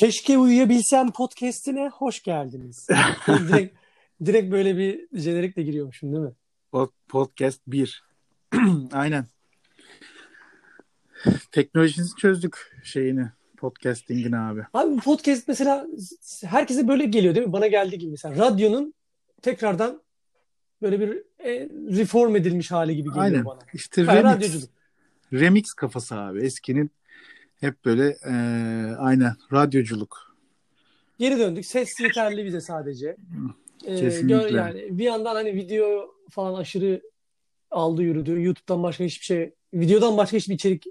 Keşke Uyuyabilsem podcastine hoş geldiniz. direkt, direkt böyle bir jenerikle giriyormuşum değil mi? Podcast 1. Aynen. Teknolojisini çözdük şeyini. Podcasting'ini abi. Abi podcast mesela herkese böyle geliyor değil mi? Bana geldiği gibi mesela. Radyonun tekrardan böyle bir e, reform edilmiş hali gibi geliyor Aynen. bana. İşte remix, radyoculuk. remix kafası abi. Eskinin hep böyle e, aynen radyoculuk. Geri döndük. Ses yeterli bize sadece. Ee, Kesinlikle. gör- yani bir yandan hani video falan aşırı aldı yürüdü. YouTube'dan başka hiçbir şey, videodan başka hiçbir içerik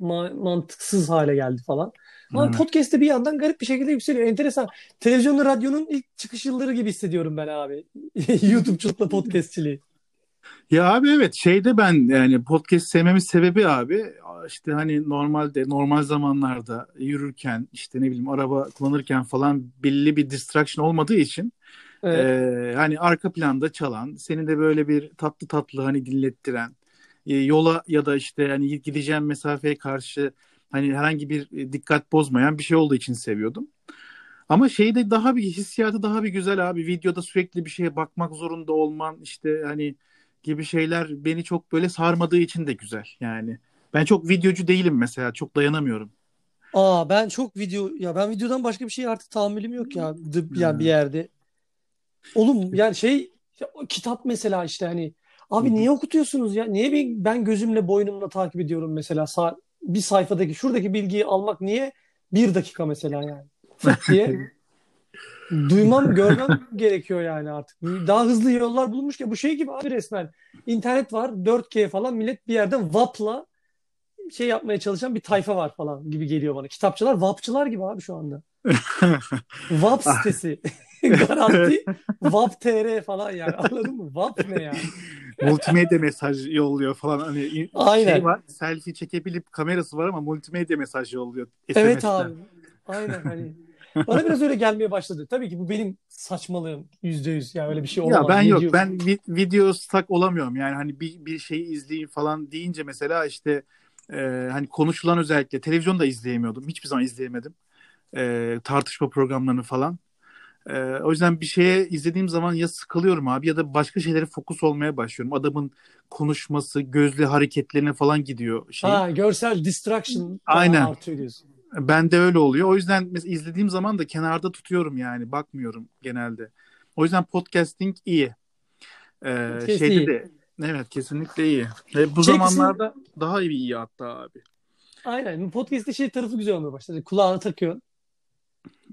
ma- mantıksız hale geldi falan. Ama Evet. podcast'te bir yandan garip bir şekilde yükseliyor. Enteresan. Televizyonla radyonun ilk çıkış yılları gibi hissediyorum ben abi. YouTube'culukla podcastçiliği. Ya abi evet şeyde ben yani podcast sevmemin sebebi abi işte hani normalde normal zamanlarda yürürken işte ne bileyim araba kullanırken falan belli bir distraction olmadığı için Evet. Ee, hani arka planda çalan, seni de böyle bir tatlı tatlı hani dinlettiren, e, yola ya da işte hani gideceğim mesafeye karşı hani herhangi bir e, dikkat bozmayan bir şey olduğu için seviyordum. Ama şeyde daha bir hissiyatı daha bir güzel abi. Videoda sürekli bir şeye bakmak zorunda olman işte hani gibi şeyler beni çok böyle sarmadığı için de güzel yani. Ben çok videocu değilim mesela. Çok dayanamıyorum. Aa ben çok video ya ben videodan başka bir şey artık tahammülüm yok ya. Dı- yani bir yerde. Oğlum yani şey ya kitap mesela işte hani abi niye okutuyorsunuz ya? Niye bir, ben gözümle boynumla takip ediyorum mesela Sa- bir sayfadaki şuradaki bilgiyi almak niye bir dakika mesela yani? Diye duymam görmem gerekiyor yani artık. Daha hızlı yollar bulunmuş ki bu şey gibi abi resmen. İnternet var 4G falan millet bir yerden WAP'la şey yapmaya çalışan bir tayfa var falan gibi geliyor bana. Kitapçılar WAP'çılar gibi abi şu anda. WAP sitesi. Garanti WAP.tr falan yani anladın mı? WAP ne yani? multimedya mesaj yolluyor falan hani Aynen. şey var selfie çekebilip kamerası var ama multimedya mesaj yolluyor Evet SMS'ten. abi. Aynen hani. Bana biraz öyle gelmeye başladı. Tabii ki bu benim saçmalığım. Yüzde yüz. Yani öyle bir şey olamaz. Ya ben yok Video- ben vi- video stuck olamıyorum yani hani bir, bir şeyi izleyeyim falan deyince mesela işte e, hani konuşulan özellikle televizyonda izleyemiyordum hiçbir zaman izleyemedim E, tartışma programlarını falan E, o yüzden bir şeye izlediğim zaman ya sıkılıyorum abi ya da başka şeylere fokus olmaya başlıyorum adamın konuşması gözlü hareketlerine falan gidiyor şey. Ha görsel distraction Aynen. artıyor diyorsun. Ben de öyle oluyor. O yüzden mesela izlediğim zaman da kenarda tutuyorum yani. Bakmıyorum genelde. O yüzden podcasting iyi. Ee, şeyde iyi. de evet kesinlikle iyi. Ve bu Şey zamanlarda daha iyi iyi hatta abi. Aynen. Podcast'te şey tarafı güzel olmaya başladı. Kulağına takıyorsun.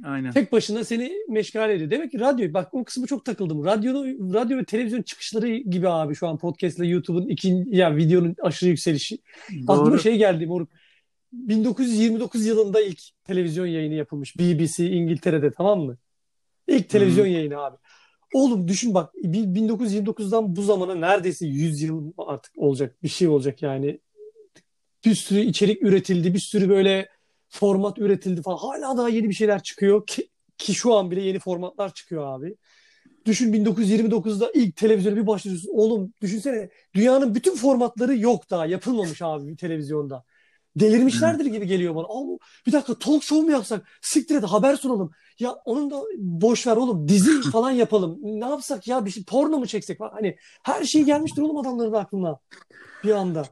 Aynen. Tek başına seni meşgul ediyor. Demek ki radyo, bak o kısmı çok takıldım. Radyo, radyo ve televizyon çıkışları gibi abi şu an podcast ile YouTube'un ikinci, ya videonun aşırı yükselişi. Aklıma Doğru. şey geldi moruk. 1929 yılında ilk televizyon yayını yapılmış. BBC İngiltere'de tamam mı? İlk televizyon yayını abi. Oğlum düşün bak bi- 1929'dan bu zamana neredeyse 100 yıl artık olacak bir şey olacak yani. Bir sürü içerik üretildi, bir sürü böyle format üretildi falan. Hala daha yeni bir şeyler çıkıyor ki, ki şu an bile yeni formatlar çıkıyor abi. Düşün 1929'da ilk televizyona bir başlıyorsun. Oğlum düşünsene dünyanın bütün formatları yok daha yapılmamış abi televizyonda. Delirmişlerdir gibi geliyor bana. Aa, bir dakika talk show mu yapsak? Siktir et haber sunalım. Ya onun da boş ver oğlum dizi falan yapalım. Ne yapsak ya bir şey porno mu çeksek falan. Hani her şey gelmiştir oğlum adamların da aklına bir anda.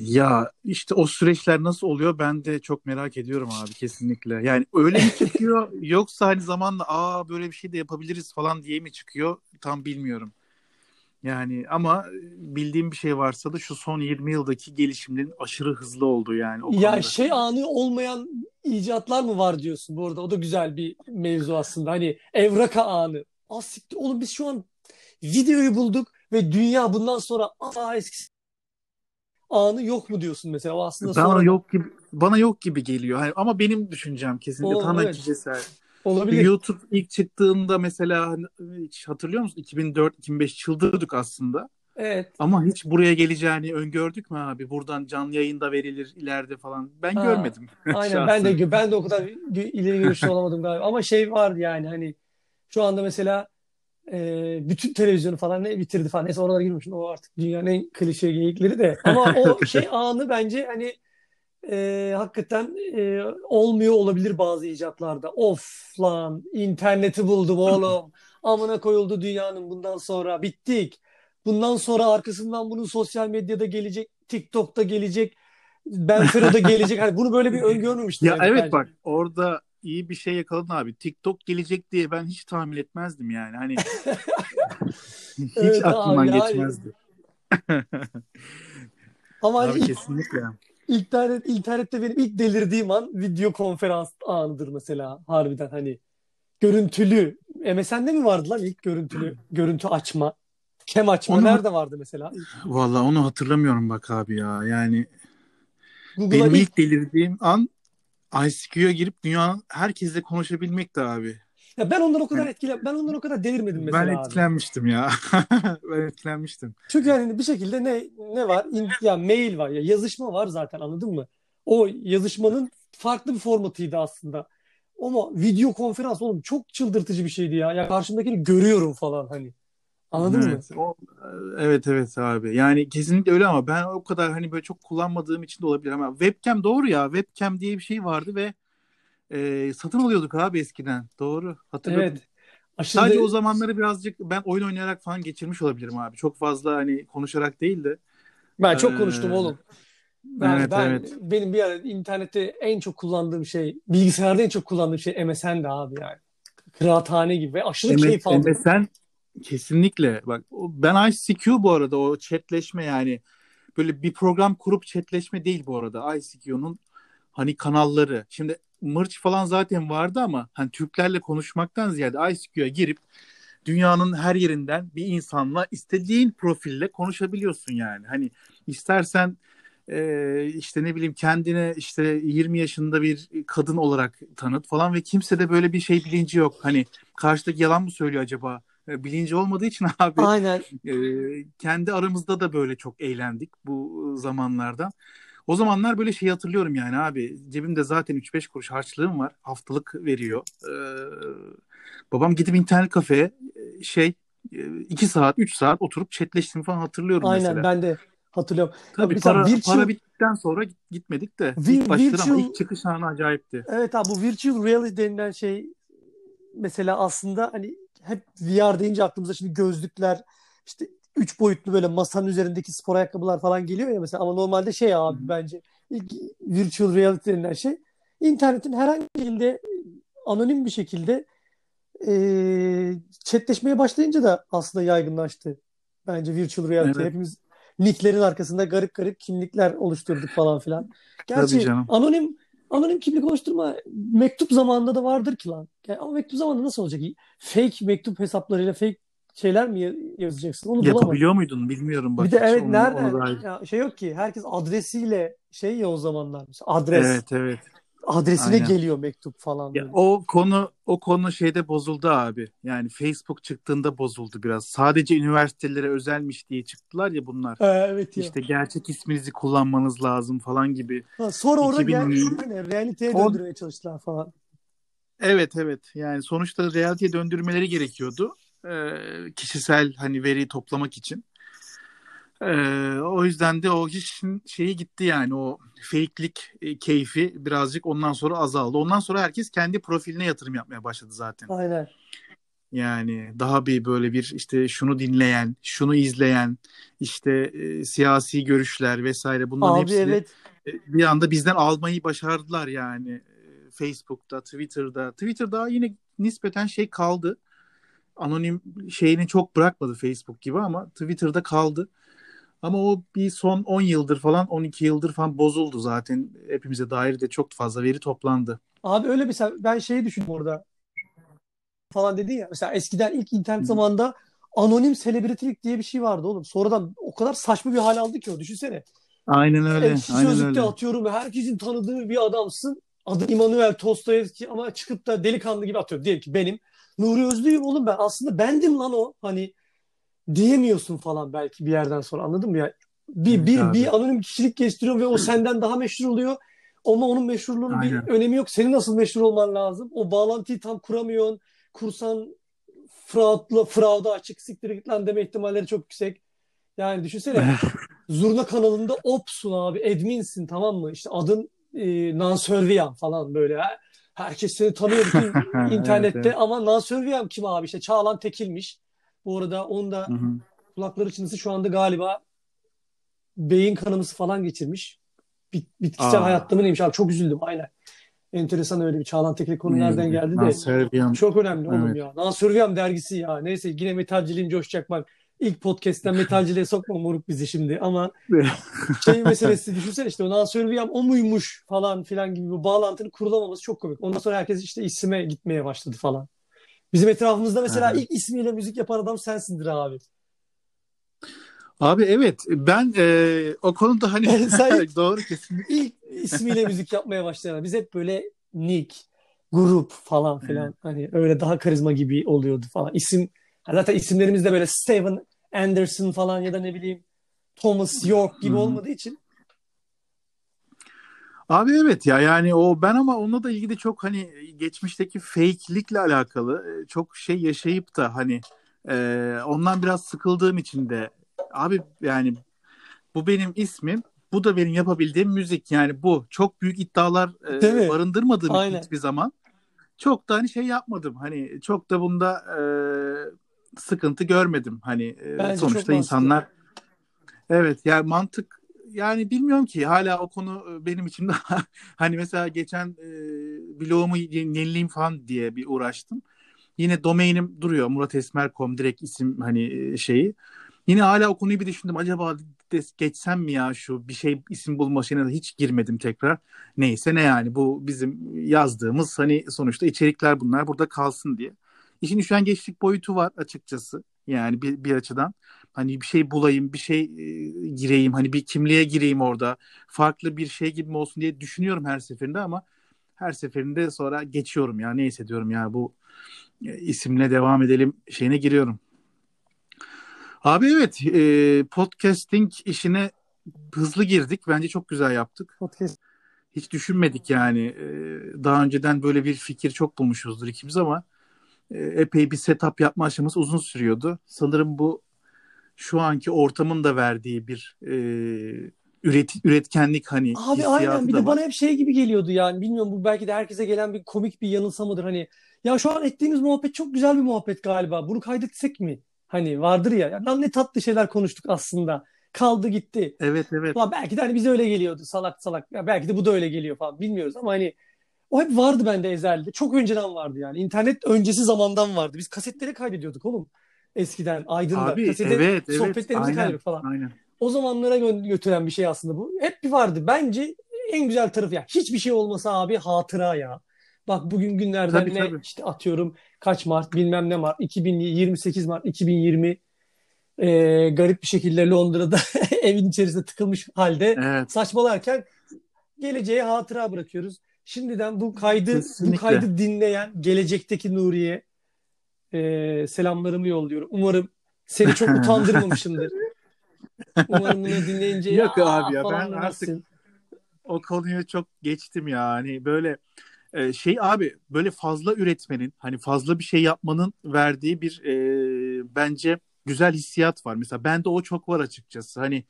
Ya işte o süreçler nasıl oluyor ben de çok merak ediyorum abi kesinlikle. Yani öyle mi çıkıyor yoksa hani zamanla aa böyle bir şey de yapabiliriz falan diye mi çıkıyor tam bilmiyorum. Yani ama bildiğim bir şey varsa da şu son 20 yıldaki gelişimlerin aşırı hızlı olduğu yani o Ya konuda. şey anı olmayan icatlar mı var diyorsun bu arada. O da güzel bir mevzu aslında. Hani evraka anı. Ah siktir. Oğlum biz şu an videoyu bulduk ve dünya bundan sonra aa eskisi anı yok mu diyorsun mesela. O aslında Bana sonra yok gibi bana yok gibi geliyor. Hani ama benim düşüncem kesinlikle O, tamamen evet. kişisel. Olabilir. YouTube ilk çıktığında mesela hani hiç hatırlıyor musun? 2004-2005 çıldırdık aslında. Evet. Ama hiç buraya geleceğini öngördük mü abi? Buradan canlı yayında verilir ileride falan. Ben Ha, görmedim. Aynen ben de ben de o kadar ileri görüşlü olamadım galiba. Ama şey vardı yani hani şu anda mesela e, bütün televizyonu falan ne bitirdi falan. Neyse oralara girmişim. O artık dünyanın en klişe geyikleri de. Ama o şey anı bence hani e, hakikaten e, olmuyor olabilir bazı icatlarda. Of lan interneti buldum oğlum. Amına koyuldu dünyanın bundan sonra bittik. Bundan sonra arkasından bunun sosyal medyada gelecek, TikTok'ta gelecek, Benfero'da gelecek. Hani bunu böyle bir öngörmemiştim. Ya yani evet bence. bak orada iyi bir şey yakaladın abi. TikTok gelecek diye ben hiç tahmin etmezdim yani. Hani hiç Evet abi, aklımdan yani- geçmezdi. Ama hani Abi ilk, kesinlikle. İnternet, internette benim ilk delirdiğim an video konferans anıdır mesela harbiden hani görüntülü. MSN'de mi vardı lan ilk görüntülü görüntü açma? Kem açma Onu- nerede vardı mesela? Vallahi onu hatırlamıyorum bak abi ya. Yani Google'a benim ilk ilk delirdiğim an ICQ'ya girip dünyanın herkesle konuşabilmekti abi. Ya ben ondan o kadar etkile ben ondan o kadar delirmedim Ben mesela abi. etkilenmiştim ya. ben etkilenmiştim. Çünkü yani bir şekilde ne ne var? İn- ya mail var ya yazışma var zaten anladın mı? O yazışmanın farklı bir formatıydı aslında. Ama video konferans oğlum çok çıldırtıcı bir şeydi ya. Ya karşımdakini görüyorum falan hani. Anladın mı? Evet, o, evet evet abi. Yani kesinlikle öyle ama ben o kadar hani böyle çok kullanmadığım için de olabilir ama webcam doğru ya. Webcam diye bir şey vardı ve e, satın alıyorduk abi eskiden. Doğru. Hatırladım. Evet. Aşırı Sadece de- o zamanları birazcık ben oyun oynayarak falan geçirmiş olabilirim abi. Çok fazla hani konuşarak değil de. ben çok Ee, konuştum oğlum. Ben, evet, ben evet. benim bir ara internette en çok kullandığım şey, bilgisayarda en çok kullandığım şey MSN'di abi yani. Kıraathane gibi ve aşırı keyif aldım. MSN kesinlikle bak ben ICQ bu arada o chatleşme yani böyle bir program kurup chatleşme değil bu arada ICQ'nun hani kanalları. Şimdi Mırç falan zaten vardı ama hani Türklerle konuşmaktan ziyade ICQ'ya girip dünyanın her yerinden bir insanla istediğin profille konuşabiliyorsun yani. Hani istersen e, işte ne bileyim kendine işte 20 yaşında bir kadın olarak tanıt falan ve kimse de böyle bir şey bilinci yok. Hani karşıdaki yalan mı söylüyor acaba? E, Bilinci olmadığı için abi Aynen. e, kendi aramızda da böyle çok eğlendik bu zamanlarda. O zamanlar böyle şey hatırlıyorum yani abi cebimde zaten 3-5 kuruş harçlığım var haftalık veriyor. E, babam gidip internet kafeye e, şey 2 saat 3 saat oturup chatleştiğimi falan hatırlıyorum Aynen mesela. ben de hatırlıyorum. Tabii para, virtual- para bittikten sonra git- gitmedik de Vi- ilk başladı ama virtual- ilk çıkış anı acayipti. Evet abi bu virtual reality denilen şey mesela aslında hani hep VR deyince aklımıza şimdi gözlükler işte üç boyutlu böyle masanın üzerindeki spor ayakkabılar falan geliyor ya mesela ama normalde şey abi bence ilk virtual reality denilen şey internetin herhangi bir şekilde anonim bir şekilde eee chatleşmeye başlayınca da aslında yaygınlaştı. Bence virtual reality. Evet. Hepimiz nicklerin arkasında garip garip kimlikler oluşturduk falan filan. Gerçi anonim anonim kimlik oluşturma mektup zamanında da vardır ki lan. Yani ama mektup zamanında nasıl olacak? Fake mektup hesaplarıyla fake şeyler mi ya- yazacaksın? Onu bulamadım. Yapabiliyor muydun bilmiyorum bak. Bir de evet onu- nerede? onu. Ya şey yok ki. Herkes adresiyle şey ya o zamanlar. Adres. Evet evet. Adresine Aynen. geliyor mektup falan. Ya, o konu o konu şeyde bozuldu abi. Yani Facebook çıktığında bozuldu biraz. Sadece üniversitelere özelmiş diye çıktılar ya bunlar. Ha, evet ya. İşte gerçek isminizi kullanmanız lazım falan gibi. Ha, sonra orada 2000 gel, yani realiteye döndürmeye çalıştılar falan. Evet evet. Yani sonuçta realiteye döndürmeleri gerekiyordu. Ee, kişisel hani veri toplamak için. Ee, o yüzden de o işin şeyi gitti yani o fake'lik e, keyfi birazcık ondan sonra azaldı. Ondan sonra herkes kendi profiline yatırım yapmaya başladı zaten. Aynen. Yani daha bir böyle bir işte şunu dinleyen, şunu izleyen, işte e, siyasi görüşler vesaire bunların Abi hepsini evet. e, bir anda bizden almayı başardılar yani. E, Facebook'ta, Twitter'da. Twitter'da yine nispeten şey kaldı. Anonim şeyini çok bırakmadı Facebook gibi ama Twitter'da kaldı. Ama o bir son 10 yıldır falan 12 yıldır falan bozuldu zaten. Hepimize dair de çok fazla veri toplandı. Abi öyle mesela ben şeyi düşündüm orada falan dedin ya. Mesela eskiden ilk internet Hı. zamanında anonim selebritilik diye bir şey vardı oğlum. Sonradan o kadar saçma bir hal aldı ki o. Düşünsene. Aynen öyle. Ekşi Aynen Sözlük'te öyle. atıyorum herkesin tanıdığı bir adamsın. Adı İmanuel Dostoyevski ama çıkıp da delikanlı gibi atıyor. Diyelim ki benim. Nuri Özlü'yüm oğlum ben. Aslında bendim lan o. Hani diyemiyorsun falan belki bir yerden sonra anladın mı ya? Bir, Evet bir, abi. bir anonim kişilik geliştiriyor ve o senden daha meşhur oluyor. Ama onun meşhurluğunun bir Aynen. önemi yok. Senin nasıl meşhur olman lazım? O bağlantıyı tam kuramıyorsun. Kursan fraudla, frauda açık siktir git lan deme ihtimalleri çok yüksek. Yani düşünsene Zurna kanalında opsun abi. Adminsin tamam mı? İşte adın e, Nansörviyan falan böyle. Herkes seni tanıyor bütün internette evet, evet. ama Nansörviyan kim abi işte Çağlan Tekil'miş. Bu arada onun da Hı hı. kulakları çınısı şu anda galiba beyin kanaması falan geçirmiş. Bit, bitkisel Aa. hayatta mı neymiş abi çok üzüldüm aynen. Enteresan öyle bir Çağlan Tekil konu nereden geldi de. Serbiyan. Çok önemli oğlum Evet. ya. Nansörviyam dergisi ya. Neyse yine metalciliğim coşacak bak. İlk podcast'ten metalciliğe sokma moruk bizi şimdi ama şey meselesi düşünsene işte o Nansörviyam o muymuş falan filan gibi bir bağlantının kurulamaması çok komik. Ondan sonra herkes işte isime gitmeye başladı falan. Bizim etrafımızda mesela Aha. ilk ismiyle müzik yapan adam sensindir abi. Abi evet ben e, o konuda hani Sen- doğru kesinlikle. İlk ismiyle müzik yapmaya başlayan biz hep böyle Nick, grup falan filan hani öyle daha karizma gibi oluyordu falan. İsim zaten isimlerimiz de böyle Steven Anderson falan ya da ne bileyim Thomas York gibi olmadığı için. Abi evet ya yani o ben ama onunla da ilgili çok hani geçmişteki fake'likle alakalı e, çok şey yaşayıp da hani e, ondan biraz sıkıldığım için de abi yani bu benim ismim bu da benim yapabildiğim müzik. Yani bu çok büyük iddialar e, barındırmadığım Aynen. hiçbir zaman çok da hani şey yapmadım. Hani çok da bunda e, sıkıntı görmedim hani e, Bence sonuçta insanlar evet yani mantık yani bilmiyorum ki hala o konu e, benim için daha hani mesela geçen e, blogumu yenileyim falan diye bir uğraştım. Yine domainim duruyor muratesmer.com direkt isim hani e, şeyi. Yine hala o konuyu bir düşündüm. Acaba geçsem mi ya şu bir şey isim bulma şeyine de hiç girmedim tekrar. Neyse ne yani bu bizim yazdığımız hani sonuçta içerikler bunlar burada kalsın diye. İşin üşengeçlik boyutu var açıkçası. Yani bir, bir açıdan. Hani bir şey bulayım, bir şey e, gireyim, hani bir kimliğe gireyim orada. Farklı bir şey gibi mi olsun diye düşünüyorum her seferinde ama her seferinde sonra geçiyorum ya neyse diyorum ya bu e, isimle devam edelim şeyine giriyorum. Abi evet e, podcasting işine hızlı girdik. Bence çok güzel yaptık. podcast Hiç düşünmedik yani. E, daha önceden böyle bir fikir çok bulmuşuzdur ikimiz ama epey bir setup yapma aşaması uzun sürüyordu. Sanırım bu şu anki ortamın da verdiği bir e, üret, üretkenlik hani Abi aynen bir de var. bana hep şey gibi geliyordu yani bilmiyorum bu belki de herkese gelen bir komik bir yanılsamadır hani ya şu an ettiğimiz muhabbet çok güzel bir muhabbet galiba bunu kaydetsek mi? Hani vardır ya, ya lan ne tatlı şeyler konuştuk aslında kaldı gitti. Evet evet. Ulan belki de hani bize öyle geliyordu salak salak ya belki de bu da öyle geliyor falan bilmiyoruz ama hani o hep vardı bende ezelde çok önceden vardı yani internet öncesi zamandan vardı biz kasetlere kaydediyorduk oğlum eskiden Aydın'da Abi kasete evet evet. sohbetlerimizi kaydediyorduk falan aynen. o zamanlara gö- götüren bir şey aslında bu. Hep bir vardı. Bence en güzel tarafı ya. Hiçbir şey olmasa abi hatıra ya. Bak bugün günlerden Tabii, ne tabii. işte atıyorum kaç Mart bilmem ne Mart 2028 Mart 2020 Ee, garip bir şekilde Londra'da evin içerisinde tıkılmış halde Evet. saçmalarken geleceğe hatıra bırakıyoruz. Şimdiden bu kaydı bu Kesinlikle. kaydı dinleyen gelecekteki Nuriye e, selamlarımı yolluyorum. Umarım seni çok utandırmamışımdır. Umarım bunu dinleyince Yok ya abi ya, ben demezsin. o konuyu çok geçtim ya. Hani böyle e, şey abi böyle fazla üretmenin hani fazla bir şey yapmanın verdiği bir e, bence güzel hissiyat var. Mesela bende o çok var açıkçası. Hani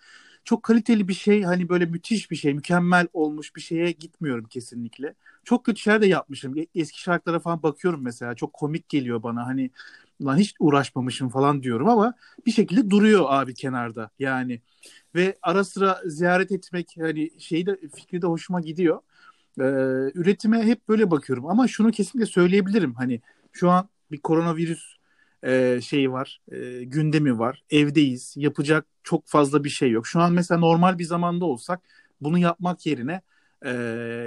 çok kaliteli bir şey hani böyle müthiş bir şey mükemmel olmuş bir şeye gitmiyorum kesinlikle. Çok kötü şeyler de yapmışım. E- Eski şarkılara falan bakıyorum mesela. Çok komik geliyor bana. Hani lan hiç uğraşmamışım falan diyorum ama bir şekilde duruyor abi kenarda. Yani ve ara sıra ziyaret etmek hani şeyi de fikri de hoşuma gidiyor. Ee, üretime hep böyle bakıyorum ama şunu kesinlikle söyleyebilirim hani şu an bir koronavirüs e, şeyi var e, gündemi var evdeyiz yapacak çok fazla bir şey yok şu an mesela normal bir zamanda olsak bunu yapmak yerine e,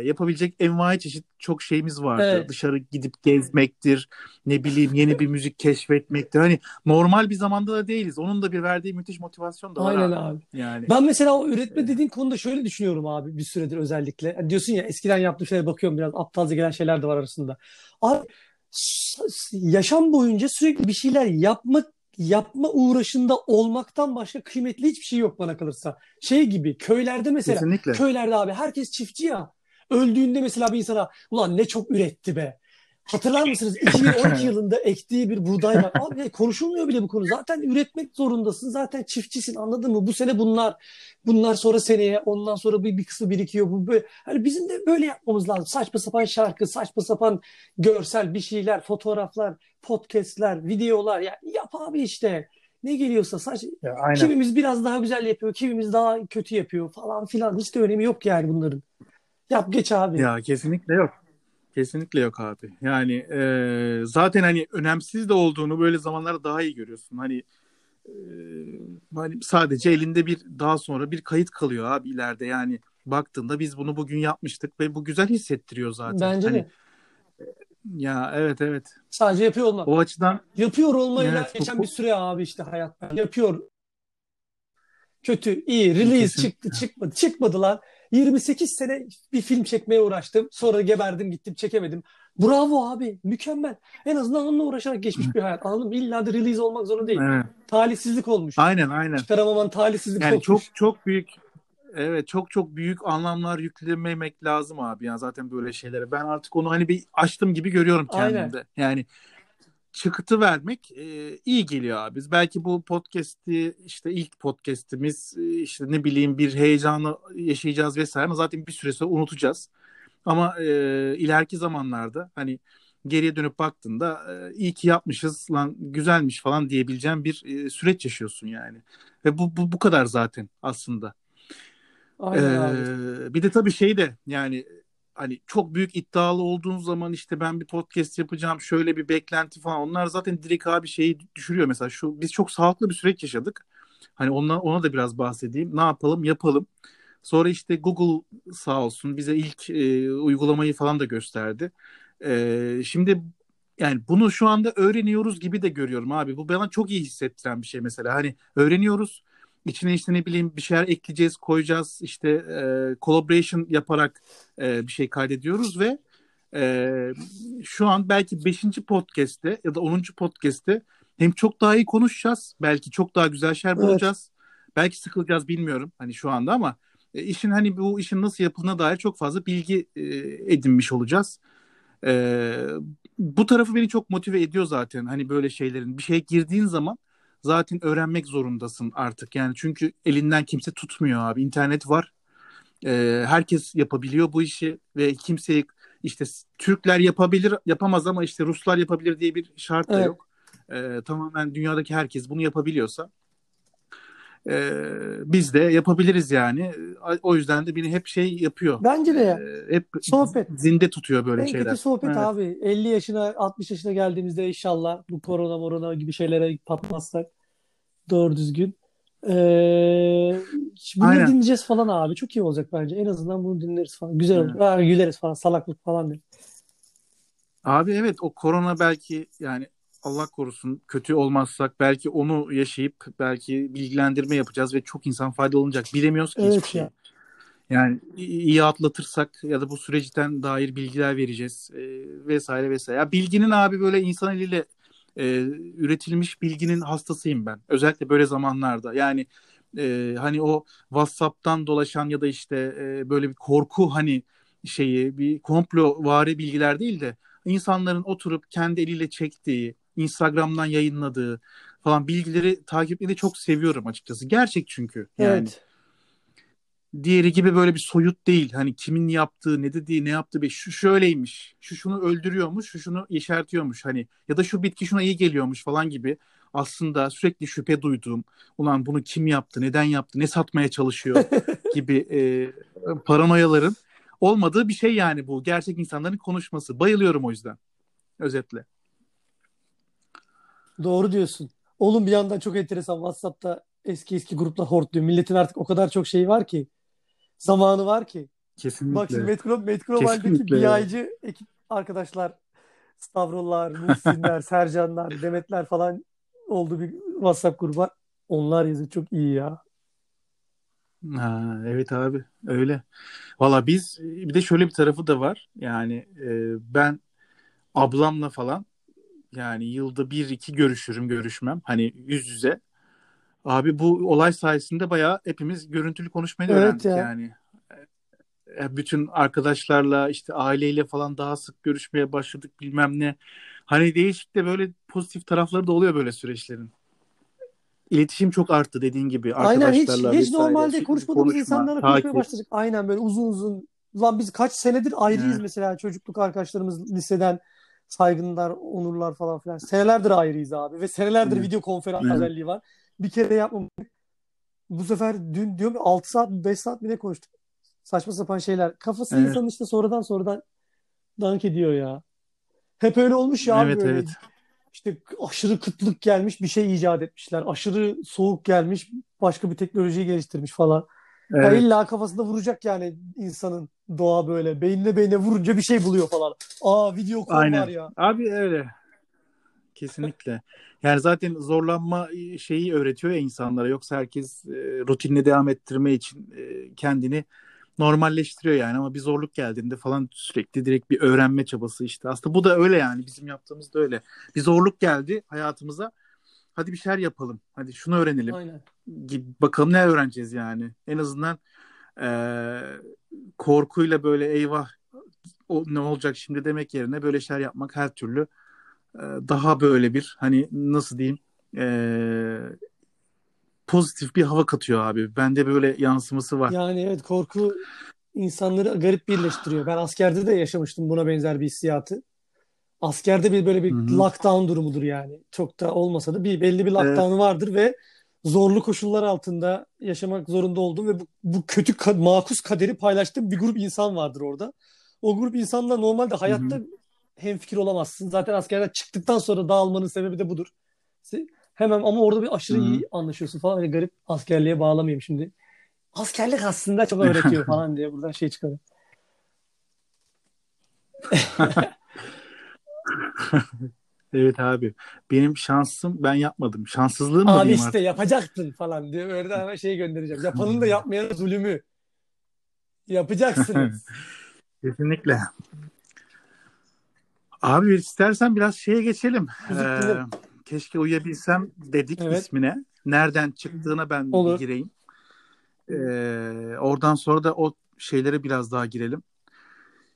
yapabilecek envai çeşit çok şeyimiz vardı Evet. dışarı gidip gezmektir ne bileyim yeni bir müzik keşfetmektir hani normal bir zamanda da değiliz onun da bir verdiği müthiş motivasyon da var Aynen abi. abi. yani Ben mesela o üretme dediğin konuda şöyle düşünüyorum abi bir süredir özellikle. Hani diyorsun ya eskiden yaptığım şeylere bakıyorum biraz aptalca gelen şeyler de var arasında. Abi yaşam boyunca sürekli bir şeyler yapmak yapma uğraşında olmaktan başka kıymetli hiçbir şey yok bana kalırsa. Şey gibi köylerde mesela kesinlikle köylerde abi herkes çiftçi ya. Öldüğünde mesela bir insana ulan ne çok üretti be. Hatırlar mısınız? 2012 yılında ektiği bir buğday var. Abi konuşulmuyor bile bu konu. Zaten üretmek zorundasın. Zaten çiftçisin anladın mı? Bu sene bunlar. Bunlar sonra seneye. Ondan sonra bir, bir kısmı birikiyor. Bu böyle. Hani bizim de böyle yapmamız lazım. Saçma sapan şarkı, saçma sapan görsel bir şeyler, fotoğraflar, podcastler, videolar. Ya yap abi işte. Ne geliyorsa saç. Ya, aynen. Kimimiz biraz daha güzel yapıyor. Kimimiz daha kötü yapıyor falan filan. Hiç de önemi yok yani bunların. Yap geç abi. Ya kesinlikle yok. Kesinlikle yok abi. Yani e, zaten hani önemsiz de olduğunu böyle zamanlarda daha iyi görüyorsun. Hani e, hani sadece elinde bir daha sonra bir kayıt kalıyor abi ileride. Yani baktığında biz bunu bugün yapmıştık ve bu güzel hissettiriyor zaten. Bence hani, de. Ya evet evet. Sadece yapıyor olmak. O açıdan Yapıyor olmayla Evet, geçen bu- bir süre abi işte hayatta. Yapıyor. Kötü, iyi, release Kesin. çıktı, çıkmadı. Çıkmadı lan. 28 sene bir film çekmeye uğraştım. Sonra geberdim, gittim, çekemedim. Bravo abi, mükemmel. En azından onunla uğraşarak geçmiş bir hayat. Anladın mı? İlla da release olmak zorunda değil. evet. Talihsizlik olmuş. Aynen aynen. Çıkaramaman talihsizlik Yani olmuş. çok çok büyük evet çok çok büyük anlamlar yüklememek lazım abi ya zaten böyle şeylere. Ben artık onu hani bir açtım gibi görüyorum Aynen. kendimde. Yani çıktı vermek e, iyi geliyor abi. Belki bu podcast'i işte ilk podcast'imiz e, işte ne bileyim bir heyecanı yaşayacağız vesaire ama zaten bir süre sonra unutacağız. Ama e, ileriki zamanlarda hani geriye dönüp baktığında e, iyi ki yapmışız lan güzelmiş falan diyebileceğim bir e, süreç yaşıyorsun yani. Ve bu, bu bu kadar zaten aslında. Aynen abi. Ee, bir de tabii şey de yani hani çok büyük iddialı olduğun zaman işte ben bir podcast yapacağım şöyle bir beklenti falan onlar zaten direkt abi şeyi düşürüyor mesela şu biz çok sağlıklı bir süreç yaşadık. Hani ona, ona da biraz bahsedeyim. Ne yapalım? Yapalım. Sonra işte Google sağ olsun bize ilk e, uygulamayı falan da gösterdi. E, şimdi yani bunu şu anda öğreniyoruz gibi de görüyorum abi. Bu bana çok iyi hissettiren bir şey mesela. Hani öğreniyoruz. İçine işte ne bileyim bir şeyler ekleyeceğiz, koyacağız. İşte e, collaboration yaparak e, bir şey kaydediyoruz ve e, şu an belki 5. podcast'te ya da 10. podcast'te hem çok daha iyi konuşacağız. Belki çok daha güzel şeyler Evet. bulacağız. Belki sıkılacağız bilmiyorum hani şu anda ama e, işin hani bu işin nasıl yapıldığına dair çok fazla bilgi e, edinmiş olacağız. E, bu tarafı beni çok motive ediyor zaten. Hani böyle şeylerin bir şeye girdiğin zaman zaten öğrenmek zorundasın artık. Yani çünkü elinden kimse tutmuyor abi. İnternet var. E, herkes yapabiliyor bu işi ve kimseyi işte Türkler yapabilir yapamaz ama işte Ruslar yapabilir diye bir şart da Evet. yok. E, tamamen dünyadaki herkes bunu yapabiliyorsa e, biz de yapabiliriz yani. O yüzden de beni hep şey yapıyor. Bence de ya. E, hep Sohbet. zinde tutuyor böyle En şeyler. kötü sohbet Evet. abi. 50 yaşına 60 yaşına geldiğimizde inşallah bu korona morona gibi şeylere patmazsak doğru düzgün. Ee, Aynen. dinleyeceğiz falan abi. Çok iyi olacak bence. En azından bunu dinleriz falan. Güzel olur. Evet. Güleriz falan. Salaklık falan diye. Abi evet o korona belki yani Allah korusun kötü olmazsak belki onu yaşayıp belki bilgilendirme yapacağız ve çok insan faydalanacak. Bilemiyoruz ki Evet hiçbir şey. ya. Yani iyi atlatırsak ya da bu süreçten dair bilgiler vereceğiz e, vesaire vesaire. Ya bilginin abi böyle insan eliyle e, üretilmiş bilginin hastasıyım ben. Özellikle böyle zamanlarda. Yani e, hani o WhatsApp'tan dolaşan ya da işte e, böyle bir korku hani şeyi bir komplo vari bilgiler değil de insanların oturup kendi eliyle çektiği, Instagram'dan yayınladığı falan bilgileri takip etmeyi de çok seviyorum açıkçası. Gerçek çünkü yani. Evet. Diğeri gibi böyle bir soyut değil. Hani kimin yaptığı, ne dediği, ne yaptığı bir şu şöyleymiş. Şu şunu öldürüyormuş, şu şunu yeşertiyormuş hani ya da şu bitki şuna iyi geliyormuş falan gibi. Aslında sürekli şüphe duyduğum, ulan bunu kim yaptı, neden yaptı, ne satmaya çalışıyor gibi e, paranoyaların olmadığı bir şey yani bu. Gerçek insanların konuşması. Bayılıyorum o yüzden. Özetle. Doğru diyorsun. Oğlum bir yandan çok enteresan. WhatsApp'ta eski eski gruplar hortluyor. Milletin artık o kadar çok şeyi var ki. Zamanı var ki. Kesinlikle. Bak şimdi Metro, Metrobal'deki Kesinlikle. BI'cı ekip arkadaşlar Stavrollar, Muhsinler, Sercanlar, Demetler falan oldu bir WhatsApp grubu var. Onlar yazıyor çok iyi ya. Ha, evet abi öyle. Valla biz bir de şöyle bir tarafı da var. Yani e, ben ablamla falan yani yılda bir iki görüşürüm görüşmem. Hani yüz yüze. Abi bu olay sayesinde bayağı hepimiz görüntülü konuşmayı Evet öğrendik ya. yani. E, bütün arkadaşlarla işte aileyle falan daha sık görüşmeye başladık bilmem ne. Hani değişik de böyle pozitif tarafları da oluyor böyle süreçlerin. İletişim çok arttı dediğin gibi Aynen hiç arkadaşlarla hiç normalde konuşmadığımız konuşma, insanlarla konuşmaya takip. başladık. Aynen böyle uzun uzun. Lan biz kaç senedir ayrıyız Evet. mesela çocukluk arkadaşlarımız liseden saygınlar, onurlar falan filan. Senelerdir ayrıyız abi ve senelerdir Evet. video konferans Evet. özelliği var. Bir kere yapmadık. Bu sefer dün diyorum ya 6 saat 5 saat mi ne konuştuk? Saçma sapan şeyler. Kafası Evet. insanın işte sonradan sonradan dank ediyor ya. Hep öyle olmuş ya Evet böyle. evet. İşte aşırı kıtlık gelmiş bir şey icat etmişler. Aşırı soğuk gelmiş başka bir teknolojiyi geliştirmiş falan. Ya Evet. illa kafasında vuracak yani insanın doğa böyle. Beynine beynine vurunca bir şey buluyor falan. Aa video kol var ya. Abi öyle. Kesinlikle. Yani zaten zorlanma şeyi öğretiyor ya insanlara. Yoksa herkes e, rutinini devam ettirme için e, kendini normalleştiriyor yani. Ama bir zorluk geldiğinde falan sürekli direkt bir öğrenme çabası işte. Aslında bu da öyle yani. Bizim yaptığımız da öyle. Bir zorluk geldi hayatımıza. Hadi bir şeyler yapalım. Hadi şunu öğrenelim. Aynen. Bakalım ne öğreneceğiz yani. En azından e, korkuyla böyle eyvah o ne olacak şimdi demek yerine böyle şeyler yapmak her türlü e, daha böyle bir hani nasıl diyeyim e, pozitif bir hava katıyor abi. Bende böyle yansıması var. Yani evet korku insanları garip birleştiriyor. Ben askerde de yaşamıştım buna benzer bir hissiyatı. Askerde bir böyle bir Hı hı. lockdown durumudur yani. Çok da olmasa da bir belli bir Evet. lockdown'u vardır ve zorlu koşullar altında yaşamak zorunda olduğum ve bu, bu kötü ka- makus kaderi paylaştığım bir grup insan vardır orada. O grup insanla normalde hayatta hemfikir olamazsın. Zaten askerden çıktıktan sonra dağılmanın sebebi de budur. Hemen ama orada bir aşırı Hı hı. iyi anlaşıyorsun falan. Öyle garip askerliğe bağlamayayım şimdi. Askerlik aslında çok öğretiyor falan diye buradan şey çıkarıyor. Evet abi. Benim şansım ben yapmadım. Şanssızlığım mı Abi diyeyim işte yapacaktın falan diye böyle hemen şey göndereceğim. Yapanın da yapmayanın zulümü. Yapacaksınız. artık? Kesinlikle. Abi istersen biraz şeye geçelim. Ee, keşke uyuyabilsem dedik Evet. ismine. Nereden çıktığına ben Olur. gireyim. Ee, oradan sonra da o şeylere biraz daha girelim.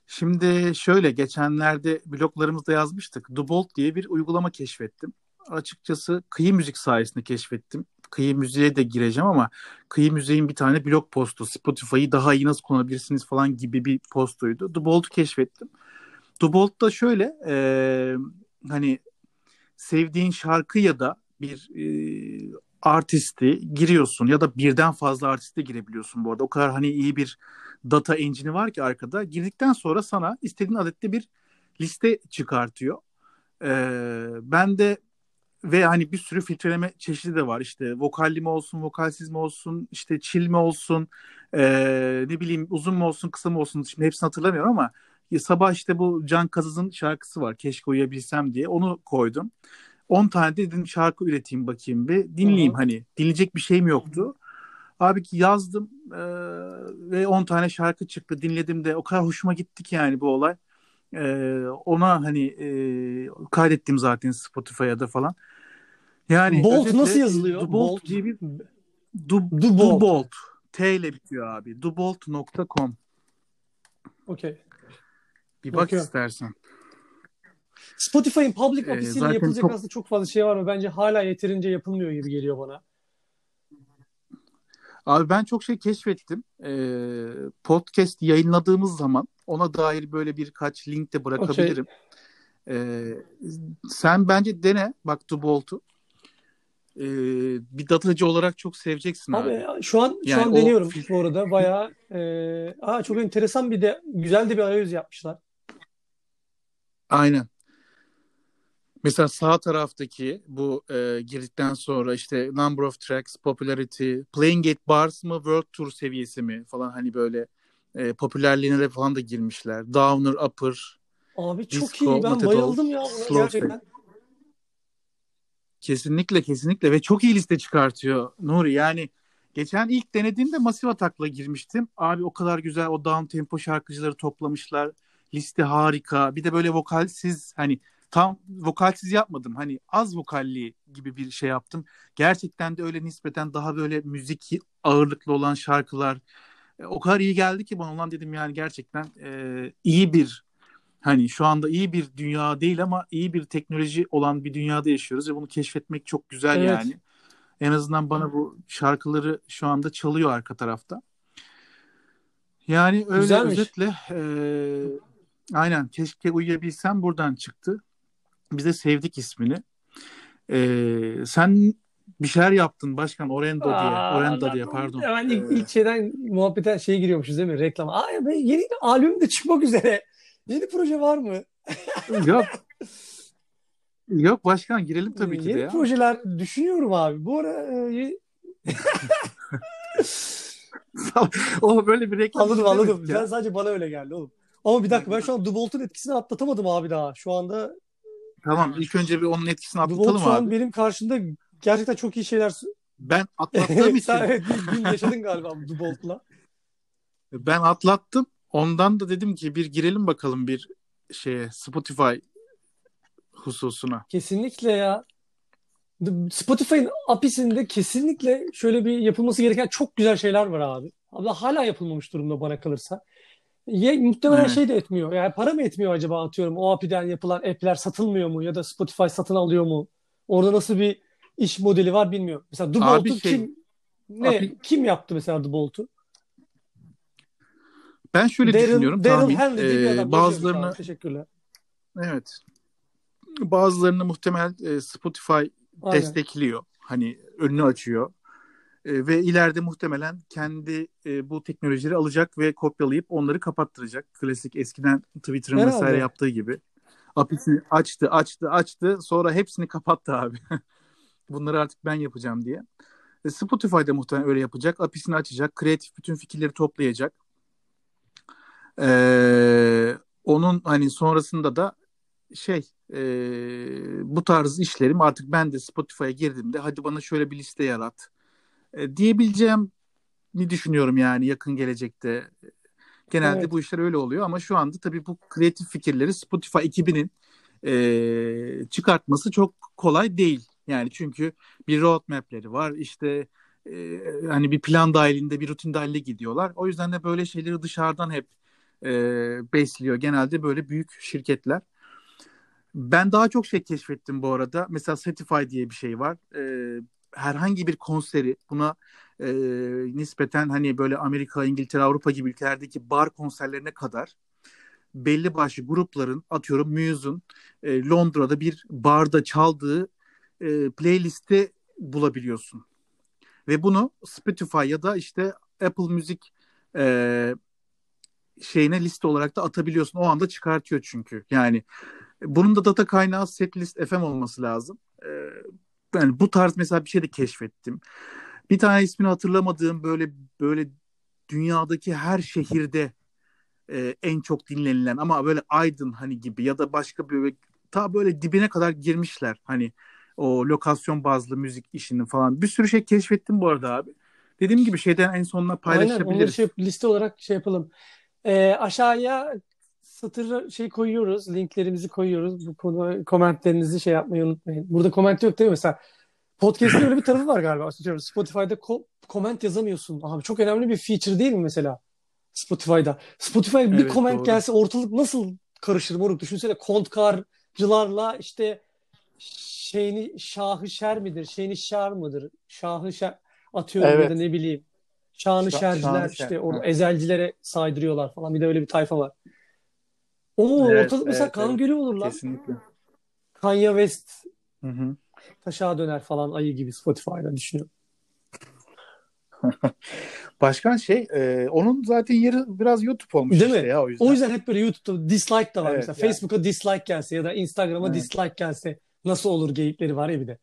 Şimdi şöyle geçenlerde bloglarımızda yazmıştık. Dubolt diye bir uygulama keşfettim. Açıkçası kıyı müzik sayesinde keşfettim. Kıyı müziğe de gireceğim ama kıyı müziğin bir tane blog postu. Spotify'ı daha iyi nasıl kullanabilirsiniz falan gibi bir postuydu. Dubolt'u keşfettim. Dubolt da şöyle e, hani sevdiğin şarkı ya da bir e, artisti giriyorsun ya da birden fazla artiste girebiliyorsun bu arada. O kadar hani iyi bir data engine'i var ki arkada. Girdikten sonra sana istediğin adette bir liste çıkartıyor. Ee, ben de ve hani bir sürü filtreleme çeşidi de var. İşte vokalli mi olsun, vokalsiz mi olsun, işte chill mi olsun, ee, ne bileyim uzun mu olsun, kısa mı olsun. Şimdi hepsini hatırlamıyorum ama sabah işte bu Can Kazız'ın şarkısı var. Keşke uyuyabilsem diye. Onu koydum. 10 tane de dedim şarkı üreteyim bakayım bir. Dinleyeyim Aha. hani. Dinleyecek bir şeyim yoktu. Abi ki yazdım e, ve 10 tane şarkı çıktı. Dinledim de o kadar hoşuma gitti ki yani bu olay. E, ona hani e, kaydettim zaten Spotify'a da falan. Yani Bolt özetle, nasıl yazılıyor? Dubolt Bolt. diye bir du, Dubolt. Dubolt. T ile bitiyor abi. Dubolt.com. Okey. Bir bak Bakıyorum. istersen. Spotify'ın public Ee, ofisiyle zaten yapılacak çok- aslında çok fazla şey var ama bence hala yeterince yapılmıyor gibi geliyor bana. Abi ben çok şey keşfettim. Ee, podcast yayınladığımız zaman ona dair böyle birkaç link de bırakabilirim. Ee, sen bence dene bak Dubolt'u. Ee, bir datacı olarak çok seveceksin abi. Abi şu an şu Yani an o deniyorum fil- bu arada bayağı e, aa, çok enteresan bir de güzel de bir arayüz yapmışlar. Aynen. Mesela sağ taraftaki bu e, girdikten sonra işte number of tracks, popularity, playing at bars mı, world tour seviyesi mi falan hani böyle e, popülerliğine falan da girmişler. Downer, upper, Abi çok Disco, iyi ben Matador, bayıldım ya buna gerçekten. Kesinlikle kesinlikle ve çok iyi liste çıkartıyor Nuri. Yani geçen ilk denediğimde Massive Attack'la girmiştim. Abi o kadar güzel o down tempo şarkıcıları toplamışlar. Liste harika. Bir de böyle vokalsiz hani tam vokalsiz yapmadım. Hani az vokalli gibi bir şey yaptım. Gerçekten de öyle nispeten daha böyle müzik ağırlıklı olan şarkılar E, o kadar iyi geldi ki bana olan dedim yani gerçekten e, iyi bir hani şu anda iyi bir dünya değil ama iyi bir teknoloji olan bir dünyada yaşıyoruz ve bunu keşfetmek çok güzel Evet. yani. En azından bana bu şarkıları şu anda çalıyor arka tarafta. Yani öyle Güzelmiş. özetle e, aynen keşke uyuyabilsem buradan çıktı. Biz de sevdik ismini. E, sen bir şeyler yaptın başkan Orendo diye. Aa, Orenda ben- diye pardon. Hemen ilk, Ee, ilk şeyden muhabbete şeye giriyormuşuz değil mi? Reklam. Aa ya ben yeni albüm de çıkmak üzere. Yeni proje var mı? Yok. Yok başkan girelim tabii Ee, ki de Yeni ya. projeler düşünüyorum abi. Bu ara e, o böyle bir reklam anladım anladım. ya. Sen sadece bana öyle geldi oğlum. Ama bir dakika ben şu an Dubolt'un etkisini atlatamadım abi daha. Şu anda Tamam ilk önce bir onun etkisini atlatalım an abi. benim karşımda gerçekten çok iyi şeyler Ben atlattığım için evet bir gün yaşadın galiba bu Dubolt'la. ben atlattım. Ondan da dedim ki bir girelim bakalım bir şeye Spotify hususuna. Kesinlikle ya. Spotify'ın API'sinde kesinlikle şöyle bir yapılması gereken çok güzel şeyler var abi. Abi hala yapılmamış durumda bana kalırsa. Ya, muhtemelen Evet. şey de etmiyor. Yani para mı etmiyor acaba atıyorum. O API'den yapılan app'ler satılmıyor mu? Ya da Spotify satın alıyor mu? Orada nasıl bir iş modeli var bilmiyorum. Mesela Dubolt'u şey, kim ne API kim yaptı mesela Dubolt'u? Ben şöyle Daryl, düşünüyorum Daryl tahmin. Hanley diye bir Ee, adam. Abi. Teşekkürler. evet. Bazılarını muhtemel e, Spotify Aynen. destekliyor. Hani önünü açıyor. E, ve ileride muhtemelen kendi e, bu teknolojileri alacak ve kopyalayıp onları kapattıracak. Klasik eskiden Twitter'ın Herhalde. vesaire yaptığı gibi. API'sini açtı, açtı, açtı. Sonra hepsini kapattı abi. Bunları artık ben yapacağım diye. E, Spotify'da muhtemelen öyle yapacak. API'sini açacak. Kreatif bütün fikirleri toplayacak. E, onun hani sonrasında da şey e, bu tarz işlerim artık ben de Spotify'a girdiğimde hadi bana şöyle bir liste yarat e, diyebileceğim mi düşünüyorum yani yakın gelecekte. Genelde Evet. bu işler öyle oluyor ama şu anda tabii bu kreatif fikirleri Spotify ekibinin e, çıkartması çok kolay değil. Yani çünkü bir roadmap'leri var işte e, hani bir plan dahilinde bir rutin dahilinde gidiyorlar. O yüzden de böyle şeyleri dışarıdan hep e, besliyor. Genelde böyle büyük şirketler. Ben daha çok şey keşfettim bu arada. Mesela Spotify diye bir şey var. Ee, herhangi bir konseri buna e, nispeten hani böyle Amerika, İngiltere, Avrupa gibi ülkelerdeki bar konserlerine kadar belli başlı grupların atıyorum Muse'un e, Londra'da bir barda çaldığı e, playlisti bulabiliyorsun. Ve bunu Spotify ya da işte Apple Music e, şeyine liste olarak da atabiliyorsun. O anda çıkartıyor çünkü. Yani bunun da data kaynağı Setlist FM olması lazım. Ee, yani bu tarz mesela bir şey de keşfettim. Bir tane ismini hatırlamadığım böyle böyle dünyadaki her şehirde e, en çok dinlenilen ama böyle Aydın hani gibi ya da başka böyle ta böyle dibine kadar girmişler hani o lokasyon bazlı müzik işini falan. Bir sürü şey keşfettim bu arada abi. Dediğim gibi şeyden en sonuna Aynen paylaşabiliriz. onları şey, liste olarak şey yapalım. Ee, aşağıya satır şey koyuyoruz. Linklerimizi koyuyoruz. Bu konu komentlerinizi şey yapmayı unutmayın. Burada koment yok değil mi? Mesela podcast'in öyle bir tarafı var galiba. Spotify'da ko- comment yazamıyorsun. Abi çok önemli bir feature değil mi mesela? Spotify'da. Spotify'a bir Evet, comment doğru. gelse ortalık nasıl karışır moruk? Düşünsene kontkarcılarla işte şeyini şahı şer midir? Şeyini şar mıdır? Şahı şer atıyorum ya da Evet. ne bileyim. Şanı Şa- şerciler şanı şer. işte o Ha. ezelcilere saydırıyorlar falan. Bir de öyle bir tayfa var. Oo Evet, ortalık mesela evet, kan evet. gölü olur lan. Kesinlikle. Kanye West Hı hı. taşağa döner falan ayı gibi Spotify'da düşünüyorum. Başkan şey e, onun zaten yeri biraz YouTube olmuş Değil işte mi? ya o yüzden. O yüzden hep böyle YouTube'da dislike da var Evet, mesela. yani. Facebook'a dislike gelse ya da Instagram'a Evet. dislike gelse nasıl olur geyikleri var ya bir de.